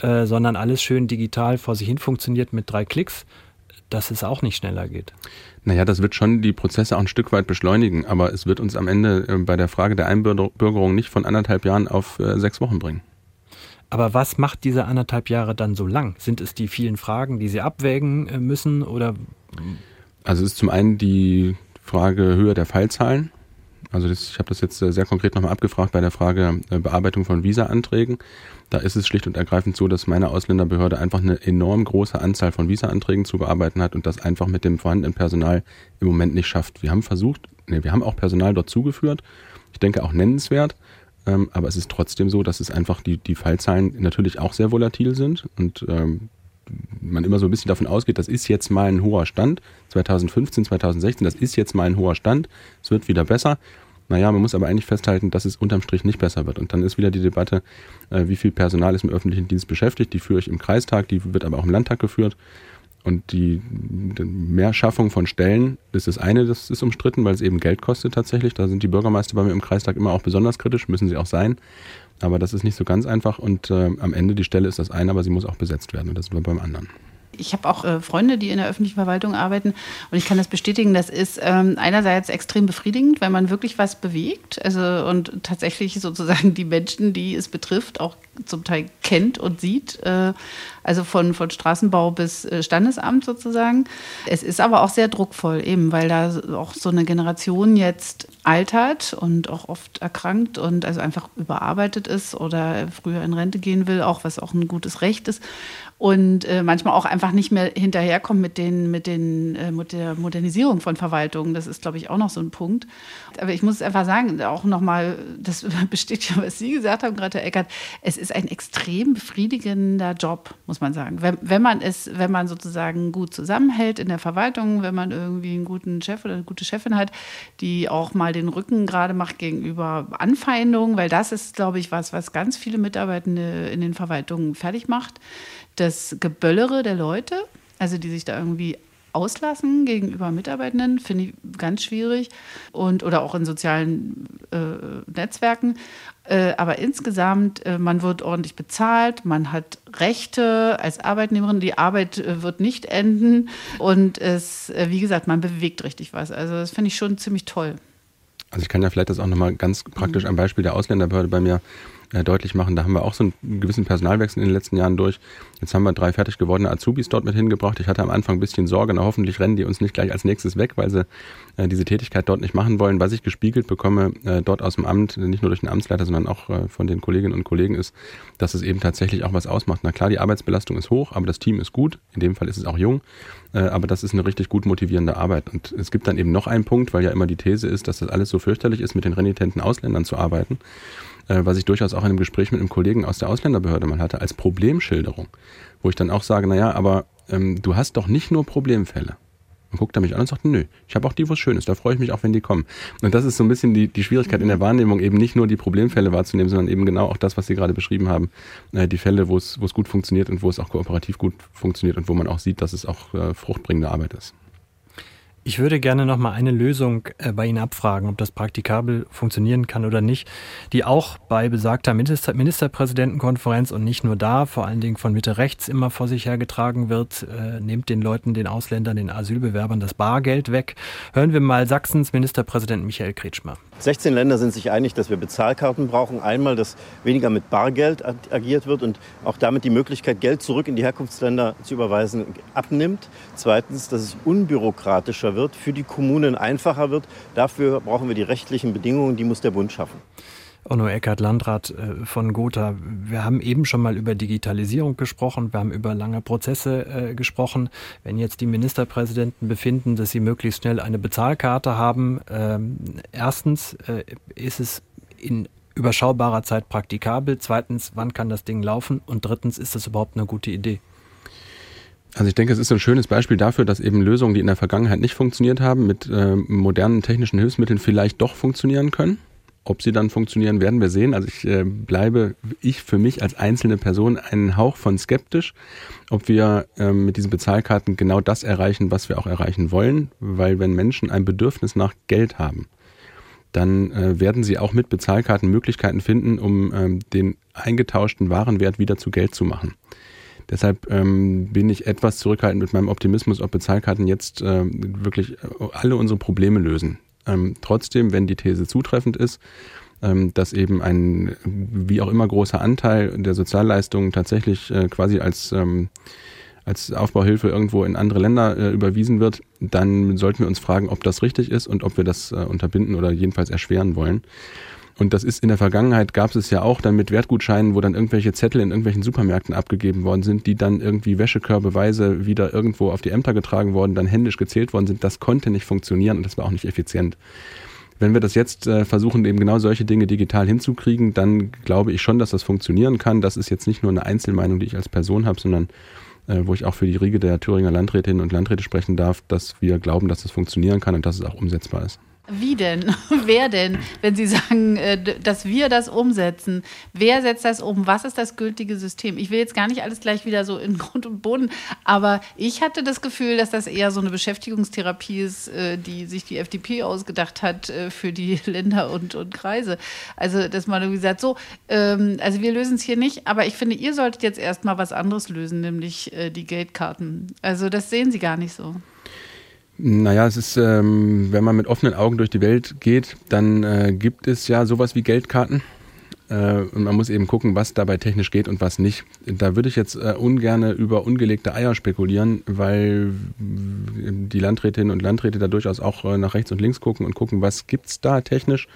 äh, sondern alles schön digital vor sich hin funktioniert mit drei Klicks, dass es auch nicht schneller geht. Naja, das wird schon die Prozesse auch ein Stück weit beschleunigen, aber es wird uns am Ende äh, bei der Frage der Einbürgerung nicht von anderthalb Jahren auf äh, sechs Wochen bringen. Aber was macht diese anderthalb Jahre dann so lang? Sind es die vielen Fragen, die Sie abwägen äh, müssen oder? Also es ist zum einen die Frage Höhe der Fallzahlen. Also das, ich habe das jetzt äh, sehr konkret nochmal abgefragt bei der Frage äh, Bearbeitung von Visa-Anträgen. Da ist es schlicht und ergreifend so, dass meine Ausländerbehörde einfach eine enorm große Anzahl von Visa-Anträgen zu bearbeiten hat und das einfach mit dem vorhandenen Personal im Moment nicht schafft. Wir haben versucht, nee, wir haben auch Personal dort zugeführt. Ich denke auch nennenswert. Ähm, aber es ist trotzdem so, dass es einfach die, die Fallzahlen natürlich auch sehr volatil sind und ähm, man immer so ein bisschen davon ausgeht, das ist jetzt mal ein hoher Stand. 2015, 2016, das ist jetzt mal ein hoher Stand. Es wird wieder besser. Naja, man muss aber eigentlich festhalten, dass es unterm Strich nicht besser wird. Und dann ist wieder die Debatte, äh, wie viel Personal ist im öffentlichen Dienst beschäftigt. Die führe ich im Kreistag, die wird aber auch im Landtag geführt. Und die, die Mehrschaffung von Stellen ist das eine, das ist umstritten, weil es eben Geld kostet tatsächlich. Da sind die Bürgermeister bei mir im Kreistag immer auch besonders kritisch, müssen sie auch sein. Aber das ist nicht so ganz einfach und äh, am Ende die Stelle ist das eine, aber sie muss auch besetzt werden und das wir beim anderen. Ich habe auch äh, Freunde, die in der öffentlichen Verwaltung arbeiten und ich kann das bestätigen. Das ist ähm, einerseits extrem befriedigend, weil man wirklich was bewegt, also und tatsächlich sozusagen die Menschen, die es betrifft, auch zum Teil kennt und sieht. Äh, also von, von Straßenbau bis äh, Standesamt sozusagen. Es ist aber auch sehr druckvoll, eben weil da auch so eine Generation jetzt altert und auch oft erkrankt und also einfach überarbeitet ist oder früher in Rente gehen will, auch was auch ein gutes Recht ist und äh, manchmal auch einfach nicht mehr hinterherkommt mit, den, mit, den, äh, mit der Modernisierung von Verwaltungen. Das ist, glaube ich, auch noch so ein Punkt. Aber ich muss einfach sagen, auch nochmal, das bestätigt ja, was Sie gesagt haben, gerade Herr Eckert, es ist ein extrem befriedigender Job, muss man sagen. Wenn, wenn man es, wenn man sozusagen gut zusammenhält in der Verwaltung, wenn man irgendwie einen guten Chef oder eine gute Chefin hat, die auch mal den Rücken gerade macht gegenüber Anfeindungen, weil das ist, glaube ich, was, was ganz viele Mitarbeitende in den Verwaltungen fertig macht das Geböllere der Leute, also die sich da irgendwie auslassen gegenüber Mitarbeitenden, finde ich ganz schwierig. Und, oder auch in sozialen äh, Netzwerken. Äh, aber insgesamt, äh, man wird ordentlich bezahlt, man hat Rechte als Arbeitnehmerin, die Arbeit äh, wird nicht enden. Und es, äh, wie gesagt, man bewegt richtig was. Also das finde ich schon ziemlich toll. Also ich kann ja vielleicht das auch nochmal ganz praktisch am Beispiel der Ausländerbehörde bei mir äh, deutlich machen. Da haben wir auch so einen gewissen Personalwechsel in den letzten Jahren durch. Jetzt haben wir drei fertig gewordene Azubis dort mit hingebracht. Ich hatte am Anfang ein bisschen Sorge, na hoffentlich rennen die uns nicht gleich als nächstes weg, weil sie äh, diese Tätigkeit dort nicht machen wollen. Was ich gespiegelt bekomme, äh, dort aus dem Amt, nicht nur durch den Amtsleiter, sondern auch äh, von den Kolleginnen und Kollegen ist, dass es eben tatsächlich auch was ausmacht. Na klar, die Arbeitsbelastung ist hoch, aber das Team ist gut. In dem Fall ist es auch jung. Äh, aber das ist eine richtig gut motivierende Arbeit. Und es gibt dann eben noch einen Punkt, weil ja immer die These ist, dass das alles so fürchterlich ist, mit den renitenten Ausländern zu arbeiten was ich durchaus auch in einem Gespräch mit einem Kollegen aus der Ausländerbehörde mal hatte, als Problemschilderung, wo ich dann auch sage, naja, aber ähm, du hast doch nicht nur Problemfälle. Und guckt er mich an und sagt, nö, ich habe auch die, wo es schön ist, da freue ich mich auch, wenn die kommen. Und das ist so ein bisschen die, die Schwierigkeit in der Wahrnehmung, eben nicht nur die Problemfälle wahrzunehmen, sondern eben genau auch das, was Sie gerade beschrieben haben, äh, die Fälle, wo es, wo es gut funktioniert und wo es auch kooperativ gut funktioniert und wo man auch sieht, dass es auch äh, fruchtbringende Arbeit ist. Ich würde gerne noch mal eine Lösung äh, bei Ihnen abfragen, ob das praktikabel funktionieren kann oder nicht, die auch bei besagter Minister Ministerpräsidentenkonferenz und nicht nur da, vor allen Dingen von Mitte rechts immer vor sich hergetragen wird, äh, nehmt den Leuten, den Ausländern, den Asylbewerbern das Bargeld weg. Hören wir mal Sachsens Ministerpräsident Michael Kretschmer. 16 Länder sind sich einig, dass wir Bezahlkarten brauchen. Einmal, dass weniger mit Bargeld agiert wird und auch damit die Möglichkeit, Geld zurück in die Herkunftsländer zu überweisen, abnimmt. Zweitens, dass es unbürokratischer wird, für die Kommunen einfacher wird. Dafür brauchen wir die rechtlichen Bedingungen, die muss der Bund schaffen. Onno Eckert, Landrat äh, von Gotha. Wir haben eben schon mal über Digitalisierung gesprochen, wir haben über lange Prozesse äh, gesprochen. Wenn jetzt die Ministerpräsidenten befinden, dass sie möglichst schnell eine Bezahlkarte haben, ähm, erstens äh, ist es in überschaubarer Zeit praktikabel, zweitens, wann kann das Ding laufen und drittens, ist das überhaupt eine gute Idee? Also ich denke, es ist ein schönes Beispiel dafür, dass eben Lösungen, die in der Vergangenheit nicht funktioniert haben, mit äh, modernen technischen Hilfsmitteln vielleicht doch funktionieren können. Ob sie dann funktionieren, werden wir sehen. Also ich äh, bleibe, ich für mich als einzelne Person einen Hauch von skeptisch, ob wir äh, mit diesen Bezahlkarten genau das erreichen, was wir auch erreichen wollen. Weil wenn Menschen ein Bedürfnis nach Geld haben, dann äh, werden sie auch mit Bezahlkarten Möglichkeiten finden, um ähm, den eingetauschten Warenwert wieder zu Geld zu machen. Deshalb ähm, bin ich etwas zurückhaltend mit meinem Optimismus, ob Bezahlkarten jetzt ähm, wirklich äh, alle unsere Probleme lösen. Ähm, trotzdem, wenn die These zutreffend ist, ähm, dass eben ein wie auch immer großer Anteil der Sozialleistungen tatsächlich äh, quasi als ähm, als Aufbauhilfe irgendwo in andere Länder äh, überwiesen wird, dann sollten wir uns fragen, ob das richtig ist und ob wir das äh, unterbinden oder jedenfalls erschweren wollen. Und das ist in der Vergangenheit gab es ja auch dann mit Wertgutscheinen, wo dann irgendwelche Zettel in irgendwelchen Supermärkten abgegeben worden sind, die dann irgendwie wäschekörbeweise wieder irgendwo auf die Ämter getragen worden, dann händisch gezählt worden sind. Das konnte nicht funktionieren und das war auch nicht effizient. Wenn wir das jetzt äh, versuchen, eben genau solche Dinge digital hinzukriegen, dann glaube ich schon, dass das funktionieren kann. Das ist jetzt nicht nur eine Einzelmeinung, die ich als Person habe, sondern äh, wo ich auch für die Riege der Thüringer Landrätinnen und Landräte sprechen darf, dass wir glauben, dass das funktionieren kann und dass es auch umsetzbar ist. Wie denn? Wer denn? Wenn Sie sagen, äh, dass wir das umsetzen, wer setzt das um? Was ist das gültige System? Ich will jetzt gar nicht alles gleich wieder so in Grund und Boden, aber ich hatte das Gefühl, dass das eher so eine Beschäftigungstherapie ist, äh, die sich die FDP ausgedacht hat äh, für die Länder und, und Kreise. Also, dass man irgendwie sagt, so, ähm, also wir lösen es hier nicht, aber ich finde, ihr solltet jetzt erstmal was anderes lösen, nämlich die Geldkarten. Also, das sehen Sie gar nicht so. Naja, es ist, ähm, wenn man mit offenen Augen durch die Welt geht, dann äh, gibt es ja sowas wie Geldkarten. Äh, und man muss eben gucken, was dabei technisch geht und was nicht. Da würde ich jetzt äh, ungern über ungelegte Eier spekulieren, weil die Landrätinnen und Landräte da durchaus auch äh, nach rechts und links gucken und gucken, was gibt's da technisch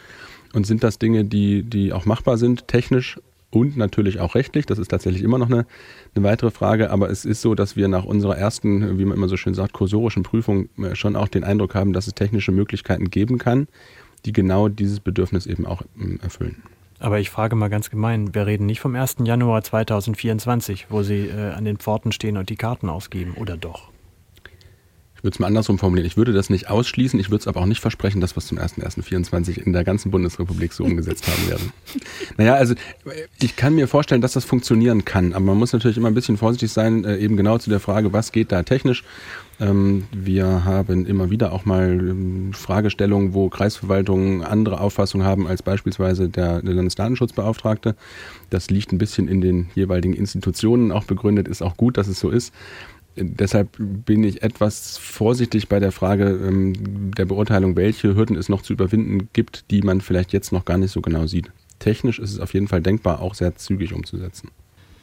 und sind das Dinge, die, die auch machbar sind, technisch und natürlich auch rechtlich. Das ist tatsächlich immer noch eine, eine weitere Frage, aber es ist so, dass wir nach unserer ersten, wie man immer so schön sagt, kursorischen Prüfung äh, schon auch den Eindruck haben, dass es technische Möglichkeiten geben kann, die genau dieses Bedürfnis eben auch ähm, erfüllen. Aber ich frage mal ganz gemein, wir reden nicht vom 1. Januar 2024, wo Sie äh, an den Pforten stehen und die Karten ausgeben, oder doch? Würde es mal andersrum formulieren. Ich würde das nicht ausschließen, ich würde es aber auch nicht versprechen, dass wir es zum 1.1.24 in der ganzen Bundesrepublik so umgesetzt haben werden. Naja, also ich kann mir vorstellen, dass das funktionieren kann, aber man muss natürlich immer ein bisschen vorsichtig sein, äh, eben genau zu der Frage, was geht da technisch. Ähm, wir haben immer wieder auch mal ähm, Fragestellungen, wo Kreisverwaltungen andere Auffassungen haben als beispielsweise der Landesdatenschutzbeauftragte. Das liegt ein bisschen in den jeweiligen Institutionen auch begründet, ist auch gut, dass es so ist deshalb bin ich etwas vorsichtig bei der Frage ähm, der Beurteilung, welche Hürden es noch zu überwinden gibt, die man vielleicht jetzt noch gar nicht so genau sieht. Technisch ist es auf jeden Fall denkbar, auch sehr zügig umzusetzen.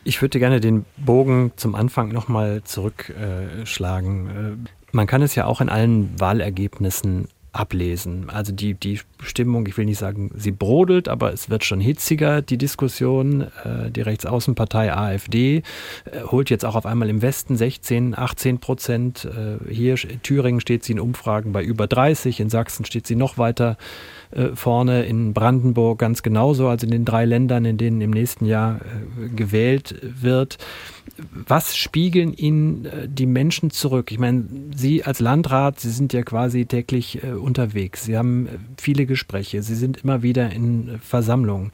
Ich würde gerne den Bogen zum Anfang nochmal zurückschlagen. Äh, man kann es ja auch in allen Wahlergebnissen ablesen. Also die, die Stimmung, ich will nicht sagen, sie brodelt, aber es wird schon hitziger, die Diskussion. Äh, die Rechtsaußenpartei AfD äh, holt jetzt auch auf einmal im Westen 16, 18 Prozent. Äh, hier in Thüringen steht sie in Umfragen bei über 30, in Sachsen steht sie noch weiter vorne, in Brandenburg ganz genauso, also in den drei Ländern, in denen im nächsten Jahr äh, gewählt wird. Was spiegeln Ihnen äh, die Menschen zurück? Ich meine, Sie als Landrat, Sie sind ja quasi täglich unterwegs. Sie haben viele Gespräche. Sie sind immer wieder in Versammlungen.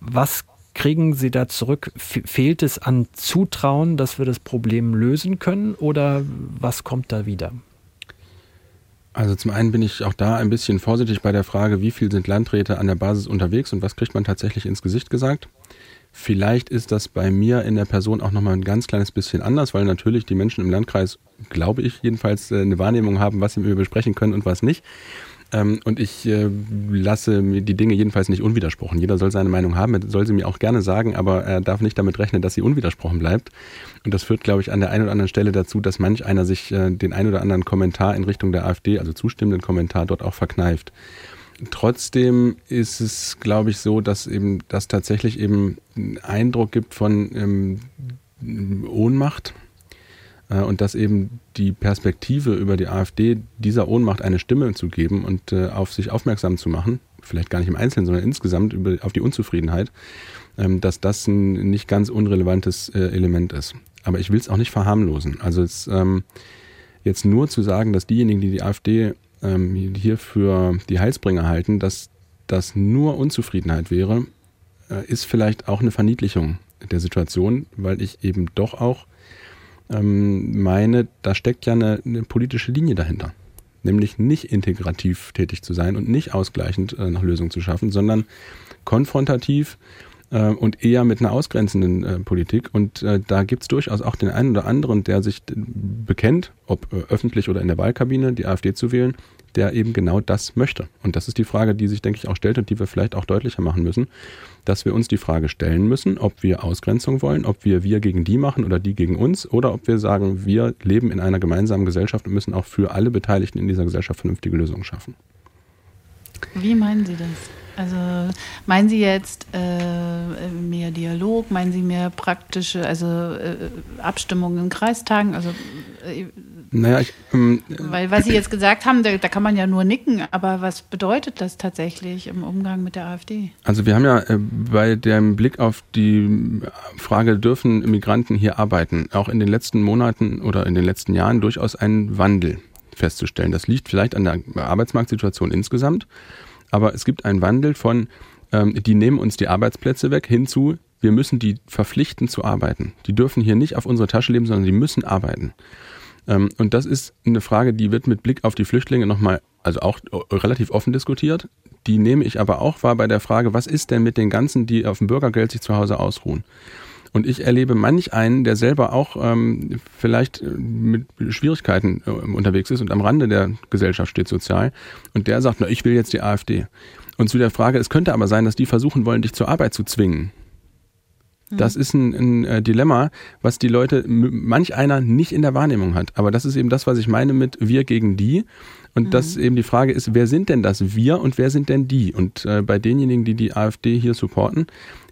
Was kriegen Sie da zurück? Fehlt es an Zutrauen, dass wir das Problem lösen können oder was kommt da wieder? Also zum einen bin ich auch da ein bisschen vorsichtig bei der Frage, wie viel sind Landräte an der Basis unterwegs und was kriegt man tatsächlich ins Gesicht gesagt. Vielleicht ist das bei mir in der Person auch nochmal ein ganz kleines bisschen anders, weil natürlich die Menschen im Landkreis, glaube ich jedenfalls, äh, eine Wahrnehmung haben, was sie mit mir besprechen können und was nicht. Ähm, und ich äh, lasse mir die Dinge jedenfalls nicht unwidersprochen. Jeder soll seine Meinung haben, soll sie mir auch gerne sagen, aber er darf nicht damit rechnen, dass sie unwidersprochen bleibt. Und das führt, glaube ich, an der einen oder anderen Stelle dazu, dass manch einer sich äh, den ein oder anderen Kommentar in Richtung der AfD, also zustimmenden Kommentar, dort auch verkneift. trotzdem ist es, glaube ich, so, dass eben das tatsächlich eben einen Eindruck gibt von ähm, Ohnmacht und dass eben die Perspektive über die AfD dieser Ohnmacht eine Stimme zu geben und äh, auf sich aufmerksam zu machen, vielleicht gar nicht im Einzelnen, sondern insgesamt über, auf die Unzufriedenheit, ähm, dass das ein nicht ganz unrelevantes äh, Element ist. Aber ich will es auch nicht verharmlosen. Also es, ähm, jetzt nur zu sagen, dass diejenigen, die die AfD ähm, hier für die Heilsbringer halten, dass das nur Unzufriedenheit wäre, äh, ist vielleicht auch eine Verniedlichung der Situation, weil ich eben doch auch ähm, meine, da steckt ja eine, eine, politische Linie dahinter. Nämlich nicht integrativ tätig zu sein und nicht ausgleichend äh, nach Lösungen zu schaffen, sondern konfrontativ äh, und eher mit einer ausgrenzenden äh, Politik. Und äh, da gibt es durchaus auch den einen oder anderen, der sich bekennt, ob äh, öffentlich oder in der Wahlkabine, die AfD zu wählen, der eben genau das möchte. Und das ist die Frage, die sich, denke ich, auch stellt und die wir vielleicht auch deutlicher machen müssen, dass wir uns die Frage stellen müssen, ob wir Ausgrenzung wollen, ob wir wir gegen die machen oder die gegen uns oder ob wir sagen, wir leben in einer gemeinsamen Gesellschaft und müssen auch für alle Beteiligten in dieser Gesellschaft vernünftige Lösungen schaffen. Wie meinen Sie das? Also meinen Sie jetzt äh, mehr Dialog, meinen Sie mehr praktische, also äh, Abstimmungen in Kreistagen? Also äh, naja, ich, ähm, Weil was Sie jetzt gesagt haben, da, da, kann man ja nur nicken, aber was bedeutet das tatsächlich im Umgang mit der AfD? Also wir haben ja äh, bei dem Blick auf die Frage, dürfen Migranten hier arbeiten, auch in den letzten Monaten oder in den letzten Jahren durchaus einen Wandel festzustellen. Das liegt vielleicht an der Arbeitsmarktsituation insgesamt, aber es gibt einen Wandel von, ähm, die nehmen uns die Arbeitsplätze weg, hinzu, wir müssen die verpflichten zu arbeiten. Die dürfen hier nicht auf unsere Tasche leben, sondern die müssen arbeiten. Ähm, und das ist eine Frage, die wird mit Blick auf die Flüchtlinge nochmal, also auch relativ offen diskutiert. Die nehme ich aber auch wahr bei der Frage, was ist denn mit den ganzen, die auf dem Bürgergeld sich zu Hause ausruhen? Und ich erlebe manch einen, der selber auch ähm, vielleicht äh, mit Schwierigkeiten äh, unterwegs ist und am Rande der Gesellschaft steht sozial. Und der sagt, na, ich will jetzt die AfD. Und zu der Frage, es könnte aber sein, dass die versuchen wollen, dich zur Arbeit zu zwingen. Das ist ein, ein, äh, Dilemma, was die Leute, manch einer nicht in der Wahrnehmung hat. Aber das ist eben das, was ich meine mit wir gegen die. Und mhm. das eben die Frage ist, wer sind denn das wir und wer sind denn die? Und äh, bei denjenigen, die die AfD hier supporten,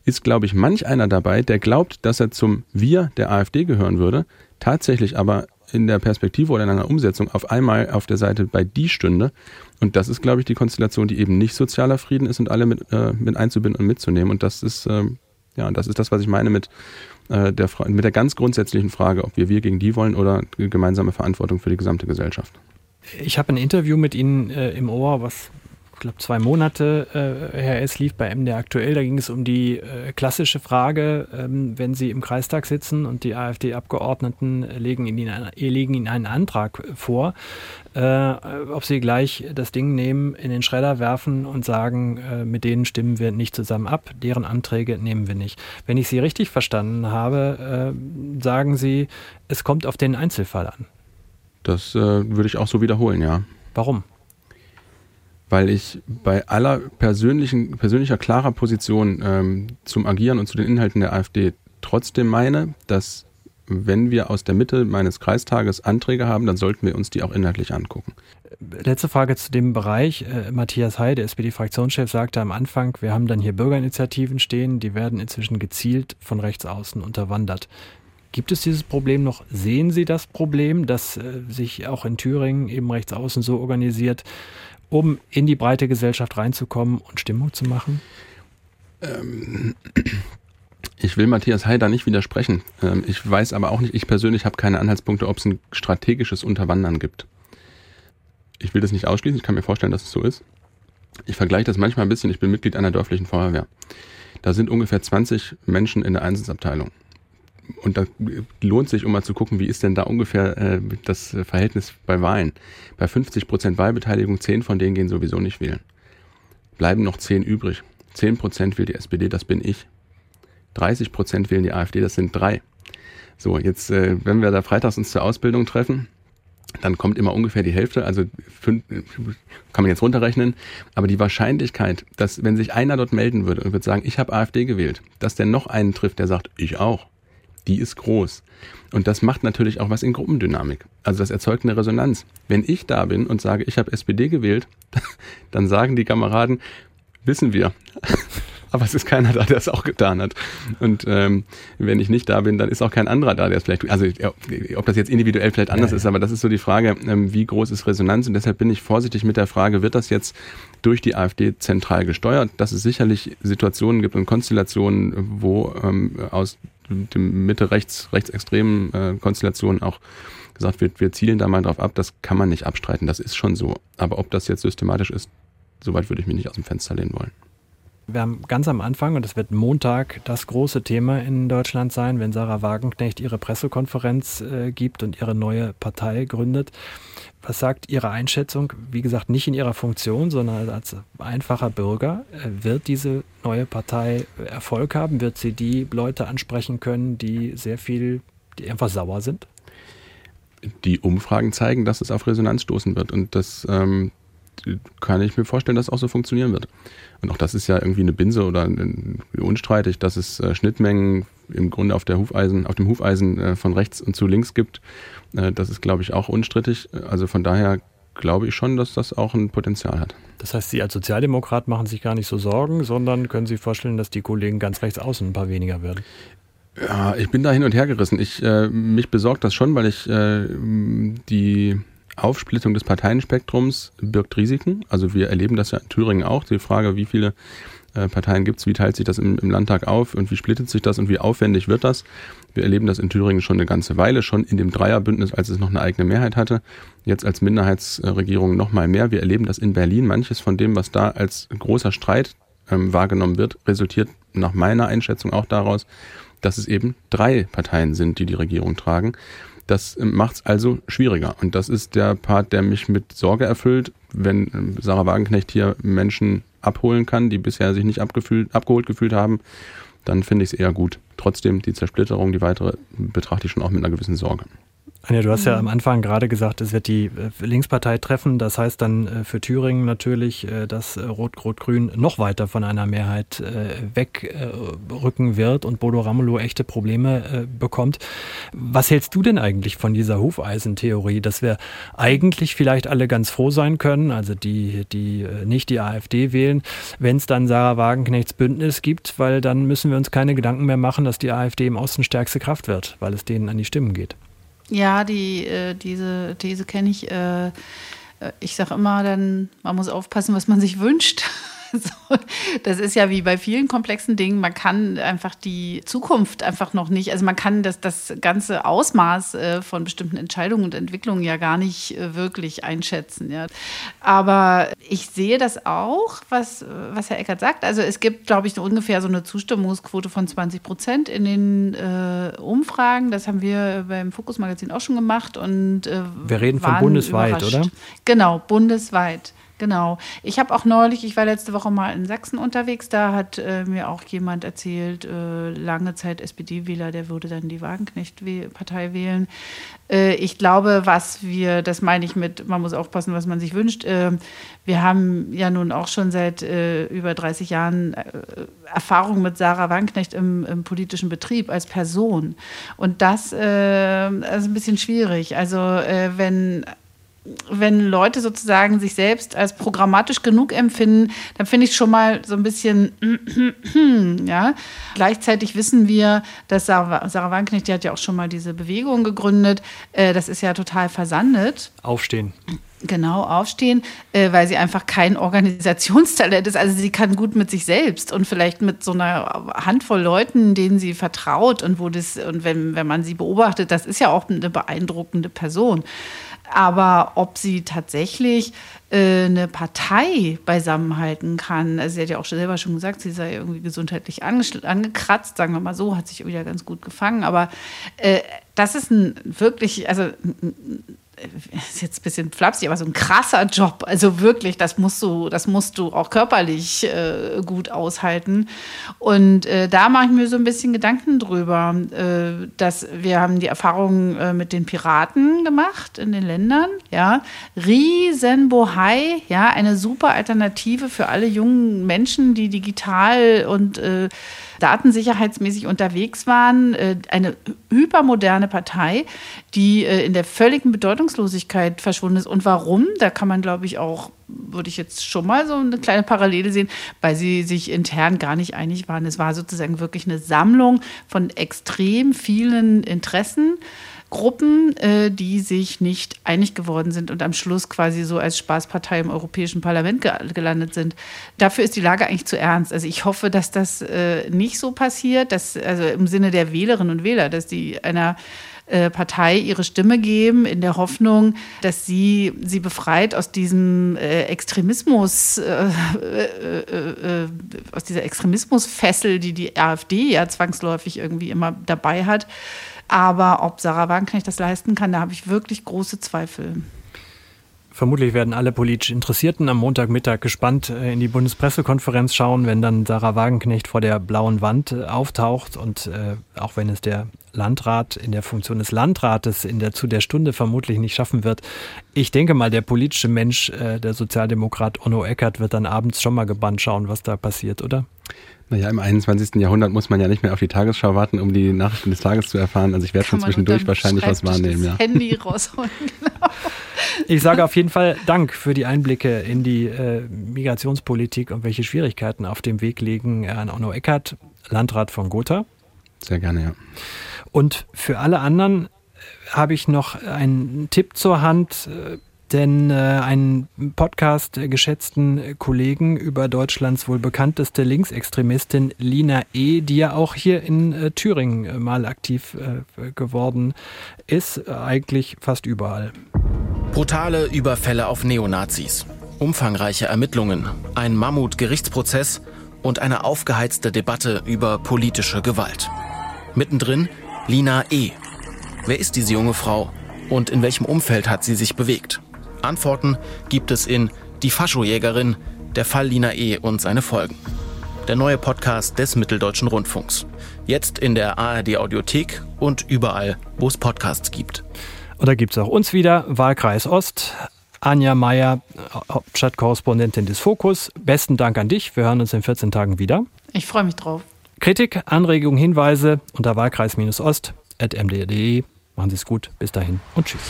ist, glaube ich, manch einer dabei, der glaubt, dass er zum wir der AfD gehören würde, tatsächlich aber in der Perspektive oder in einer Umsetzung auf einmal auf der Seite bei die stünde. Und das ist, glaube ich, die Konstellation, die eben nicht sozialer Frieden ist und alle mit, äh, mit einzubinden und mitzunehmen. Und das ist, äh, ja, das ist das, was ich meine mit, äh, der, mit der ganz grundsätzlichen Frage, ob wir wir gegen die wollen oder gemeinsame Verantwortung für die gesamte Gesellschaft. Ich habe ein Interview mit Ihnen äh, im Ohr, was ich glaube, zwei Monate äh, her ist, lief bei MDR aktuell. Da ging es um die äh, klassische Frage, ähm, wenn Sie im Kreistag sitzen und die AfD-Abgeordneten legen Ihnen, einen, legen Ihnen einen Antrag vor, äh, ob Sie gleich das Ding nehmen, in den Schredder werfen und sagen, äh, mit denen stimmen wir nicht zusammen ab, deren Anträge nehmen wir nicht. Wenn ich Sie richtig verstanden habe, äh, sagen Sie, es kommt auf den Einzelfall an. Das äh, würde ich auch so wiederholen, ja. Warum? Weil ich bei aller persönlichen, persönlicher klarer Position ähm, zum Agieren und zu den Inhalten der AfD trotzdem meine, dass wenn wir aus der Mitte meines Kreistages Anträge haben, dann sollten wir uns die auch inhaltlich angucken. Letzte Frage zu dem Bereich. Äh, Matthias Heide, SPD-Fraktionschef, sagte am Anfang, wir haben dann hier Bürgerinitiativen stehen, die werden inzwischen gezielt von rechts außen unterwandert. Gibt es dieses Problem noch? Sehen Sie das Problem, dass äh, sich auch in Thüringen eben rechts außen so organisiert, um in die breite Gesellschaft reinzukommen und Stimmung zu machen? Ähm, ich will Matthias Haider nicht widersprechen. Ähm, ich weiß aber auch nicht, ich persönlich habe keine Anhaltspunkte, ob es ein strategisches Unterwandern gibt. Ich will das nicht ausschließen, ich kann mir vorstellen, dass es so ist. Ich vergleiche das manchmal ein bisschen, ich bin Mitglied einer dörflichen Feuerwehr. Da sind ungefähr 20 Menschen in der Einsatzabteilung und da lohnt sich, um mal zu gucken, wie ist denn da ungefähr äh, das Verhältnis bei Wahlen. Bei 50 Prozent Wahlbeteiligung, 10 von denen gehen sowieso nicht wählen. Bleiben noch 10 übrig. 10 Prozent wählt die SPD, das bin ich. 30 Prozent wählen die AfD, das sind drei. So, jetzt, äh, wenn wir da freitags uns zur Ausbildung treffen, dann kommt immer ungefähr die Hälfte, also fünf, kann man jetzt runterrechnen, aber die Wahrscheinlichkeit, dass wenn sich einer dort melden würde und würde sagen, ich habe AfD gewählt, dass der noch einen trifft, der sagt, ich auch, die ist groß. Und das macht natürlich auch was in Gruppendynamik. Also das erzeugt eine Resonanz. Wenn ich da bin und sage, ich habe SPD gewählt, dann sagen die Kameraden, wissen wir. Aber es ist keiner da, der es auch getan hat. Und ähm, wenn ich nicht da bin, dann ist auch kein anderer da, der es vielleicht, also ob das jetzt individuell vielleicht anders ja, ja. ist, aber das ist so die Frage, ähm, wie groß ist Resonanz? Und deshalb bin ich vorsichtig mit der Frage, wird das jetzt durch die AfD zentral gesteuert? Dass es sicherlich Situationen gibt und Konstellationen, wo ähm, aus dem Mitte-Rechts, rechtsextremen äh, Konstellationen auch gesagt wird, wir zielen da mal drauf ab, das kann man nicht abstreiten, das ist schon so. Aber ob das jetzt systematisch ist, soweit würde ich mich nicht aus dem Fenster lehnen wollen. Wir haben ganz am Anfang, und das wird Montag das große Thema in Deutschland sein, wenn Sarah Wagenknecht ihre Pressekonferenz äh, gibt und ihre neue Partei gründet. Was sagt Ihre Einschätzung? Wie gesagt, nicht in Ihrer Funktion, sondern als einfacher Bürger. Äh, wird diese neue Partei Erfolg haben? Wird sie die Leute ansprechen können, die sehr viel, die einfach sauer sind? Die Umfragen zeigen, dass es auf Resonanz stoßen wird. Und das ähm, kann ich mir vorstellen, dass auch so funktionieren wird. Und auch das ist ja irgendwie eine Binse oder unstreitig, dass es äh, Schnittmengen im Grunde auf der Hufeisen, auf dem Hufeisen äh, von rechts und zu links gibt. Äh, das ist, glaube ich, auch unstrittig. Also von daher glaube ich schon, dass das auch ein Potenzial hat. Das heißt, Sie als Sozialdemokrat machen sich gar nicht so Sorgen, sondern können Sie vorstellen, dass die Kollegen ganz rechts außen ein paar weniger werden? Ja, ich bin da hin und her gerissen. Ich, äh, mich besorgt das schon, weil ich äh, die Aufsplittung des Parteienspektrums birgt Risiken. Also wir erleben das ja in Thüringen auch. Die Frage, wie viele äh, Parteien gibt es, wie teilt sich das im, im, Landtag auf und wie splittet sich das und wie aufwendig wird das. Wir erleben das in Thüringen schon eine ganze Weile, schon in dem Dreierbündnis, als es noch eine eigene Mehrheit hatte. Jetzt als Minderheitsregierung noch mal mehr. Wir erleben das in Berlin. Manches von dem, was da als großer Streit ähm, wahrgenommen wird, resultiert nach meiner Einschätzung auch daraus, dass es eben drei Parteien sind, die die Regierung tragen. Das macht es also schwieriger. Und das ist der Part, der mich mit Sorge erfüllt, wenn ähm, Sarah Wagenknecht hier Menschen abholen kann, die bisher sich nicht abgeholt gefühlt haben, dann finde ich es eher gut. Trotzdem die Zersplitterung, die weitere, betrachte ich schon auch mit einer gewissen Sorge. Anja, du hast ja mhm. am Anfang gerade gesagt, es wird die äh, Linkspartei treffen. Das heißt dann äh, für Thüringen natürlich, äh, dass Rot-Rot-Grün noch weiter von einer Mehrheit wegrücken wird und Bodo Ramelow echte Probleme bekommt. Was hältst du denn eigentlich von dieser Hufeisentheorie, dass wir eigentlich vielleicht alle ganz froh sein können, also die, die nicht die AfD wählen, wenn es dann Sarah Wagenknechts Bündnis gibt, weil dann müssen wir uns keine Gedanken mehr machen, dass die AfD im Osten stärkste Kraft wird, weil es denen an die Stimmen geht. Ja, die, äh, diese These kenne ich. Äh, äh ich sage immer dann, man muss aufpassen, was man sich wünscht. So, das ist ja wie bei vielen komplexen Dingen, man kann einfach die Zukunft einfach noch nicht, also man kann das, das ganze Ausmaß äh, von bestimmten Entscheidungen und Entwicklungen ja gar nicht äh, wirklich einschätzen. Ja. Aber ich sehe das auch, was, was Herr Eckert sagt. Also es gibt, glaube ich, ungefähr so eine Zustimmungsquote von 20 Prozent in den äh, Umfragen. Das haben wir beim Fokus-Magazin auch schon gemacht. Und, äh, wir reden von bundesweit, oder? Genau, bundesweit. Genau. Ich habe auch neulich, ich war letzte Woche mal in Sachsen unterwegs, da hat äh, mir auch jemand erzählt, äh, lange Zeit SPD-Wähler, der würde dann die Wagenknecht-Partei wählen. Äh, ich glaube, was wir, das meine ich mit, man muss aufpassen, was man sich wünscht. Äh, wir haben ja nun auch schon seit äh, über 30 Jahren äh, Erfahrung mit Sarah Wagenknecht im, im, politischen Betrieb als Person. Und das ist ein bisschen schwierig. Also wenn wenn Leute sozusagen sich selbst als programmatisch genug empfinden, dann finde ich schon mal so ein bisschen, ja. Gleichzeitig wissen wir, dass Sarah, Sarah Wagenknecht, die hat ja auch schon mal diese Bewegung gegründet, äh, das ist ja total versandet. Aufstehen. Genau, aufstehen, äh, weil sie einfach kein Organisationstalent ist. Also sie kann gut mit sich selbst und vielleicht mit so einer Handvoll Leuten, denen sie vertraut und wo das, und wenn, wenn man sie beobachtet, das ist ja auch eine beeindruckende Person. Aber ob sie tatsächlich äh, eine Partei beisammenhalten kann, also sie hat ja auch selber schon gesagt, sie sei irgendwie gesundheitlich angekratzt, sagen wir mal so, hat sich wieder ganz gut gefangen. Aber äh, das ist ein wirklich, also ist jetzt ein bisschen flapsig, aber so ein krasser Job. Also wirklich, das musst du, das musst du auch körperlich äh, gut aushalten. Und äh, da mache ich mir so ein bisschen Gedanken drüber, äh, dass wir haben die Erfahrung äh, mit den Piraten gemacht in den Ländern, ja, riesen Bohai, ja, eine super Alternative für alle jungen Menschen, die digital und äh, datensicherheitsmäßig unterwegs waren. Äh, eine hypermoderne Partei, die äh, in der völligen Bedeutungslosigkeit verschwunden ist. Und warum? Da kann man, glaube ich, auch würde ich jetzt schon mal so eine kleine Parallele sehen, weil sie sich intern gar nicht einig waren. Es war sozusagen wirklich eine Sammlung von extrem vielen Interessen. Gruppen, äh, die sich nicht einig geworden sind und am Schluss quasi so als Spaßpartei im Europäischen Parlament ge gelandet sind. Dafür ist die Lage eigentlich zu ernst. Also ich hoffe, dass das äh, nicht so passiert, dass also im Sinne der Wählerinnen und Wähler, dass die einer äh, Partei ihre Stimme geben, in der Hoffnung, dass sie sie befreit aus diesem äh, Extremismus, äh, äh, äh, aus dieser Extremismusfessel, die die AfD ja zwangsläufig irgendwie immer dabei hat. Aber ob Sarah Wagenknecht das leisten kann, da habe ich wirklich große Zweifel. Vermutlich werden alle politisch Interessierten am Montagmittag gespannt äh, in die Bundespressekonferenz schauen, wenn dann Sarah Wagenknecht vor der blauen Wand äh, auftaucht und äh, auch wenn es der Landrat in der Funktion des Landrates in der zu der Stunde vermutlich nicht schaffen wird. Ich denke mal, der politische Mensch, äh, der Sozialdemokrat Onno Eckert, wird dann abends schon mal gebannt schauen, was da passiert, oder? Naja, im 21. Jahrhundert muss man ja nicht mehr auf die Tagesschau warten, um die Nachrichten des Tages zu erfahren. Also ich werde schon zwischendurch wahrscheinlich was wahrnehmen. Ja. Handy rausholen, genau. Ich sage auf jeden Fall Dank für die Einblicke in die äh, Migrationspolitik und welche Schwierigkeiten auf dem Weg liegen an Onno Eckert, Landrat von Gotha. Sehr gerne, ja. Und für alle anderen habe ich noch einen Tipp zur Hand. Äh, denn äh, ein Podcast der geschätzten Kollegen über Deutschlands wohl bekannteste Linksextremistin Lina E., die ja auch hier in äh, Thüringen äh, mal aktiv äh, geworden ist, äh, eigentlich fast überall. Brutale Überfälle auf Neonazis, umfangreiche Ermittlungen, ein Mammut-Gerichtsprozess und eine aufgeheizte Debatte über politische Gewalt. Mittendrin Lina E. Wer ist diese junge Frau und in welchem Umfeld hat sie sich bewegt? Antworten gibt es in Die Faschojägerin, der Fall Lina E. und seine Folgen. Der neue Podcast des Mitteldeutschen Rundfunks. Jetzt in der ARD Audiothek und überall, wo es Podcasts gibt. Und da gibt es auch uns wieder, Wahlkreis Ost. Anja Meier, Hauptstadtkorrespondentin des Fokus. Besten Dank an dich. Wir hören uns in 14 Tagen wieder. Ich freue mich drauf. Kritik, Anregungen, Hinweise unter wahlkreis-ost.md.de. Machen Sie es gut. Bis dahin und tschüss.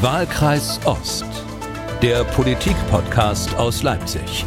Wahlkreis Ost, der Politik-Podcast aus Leipzig.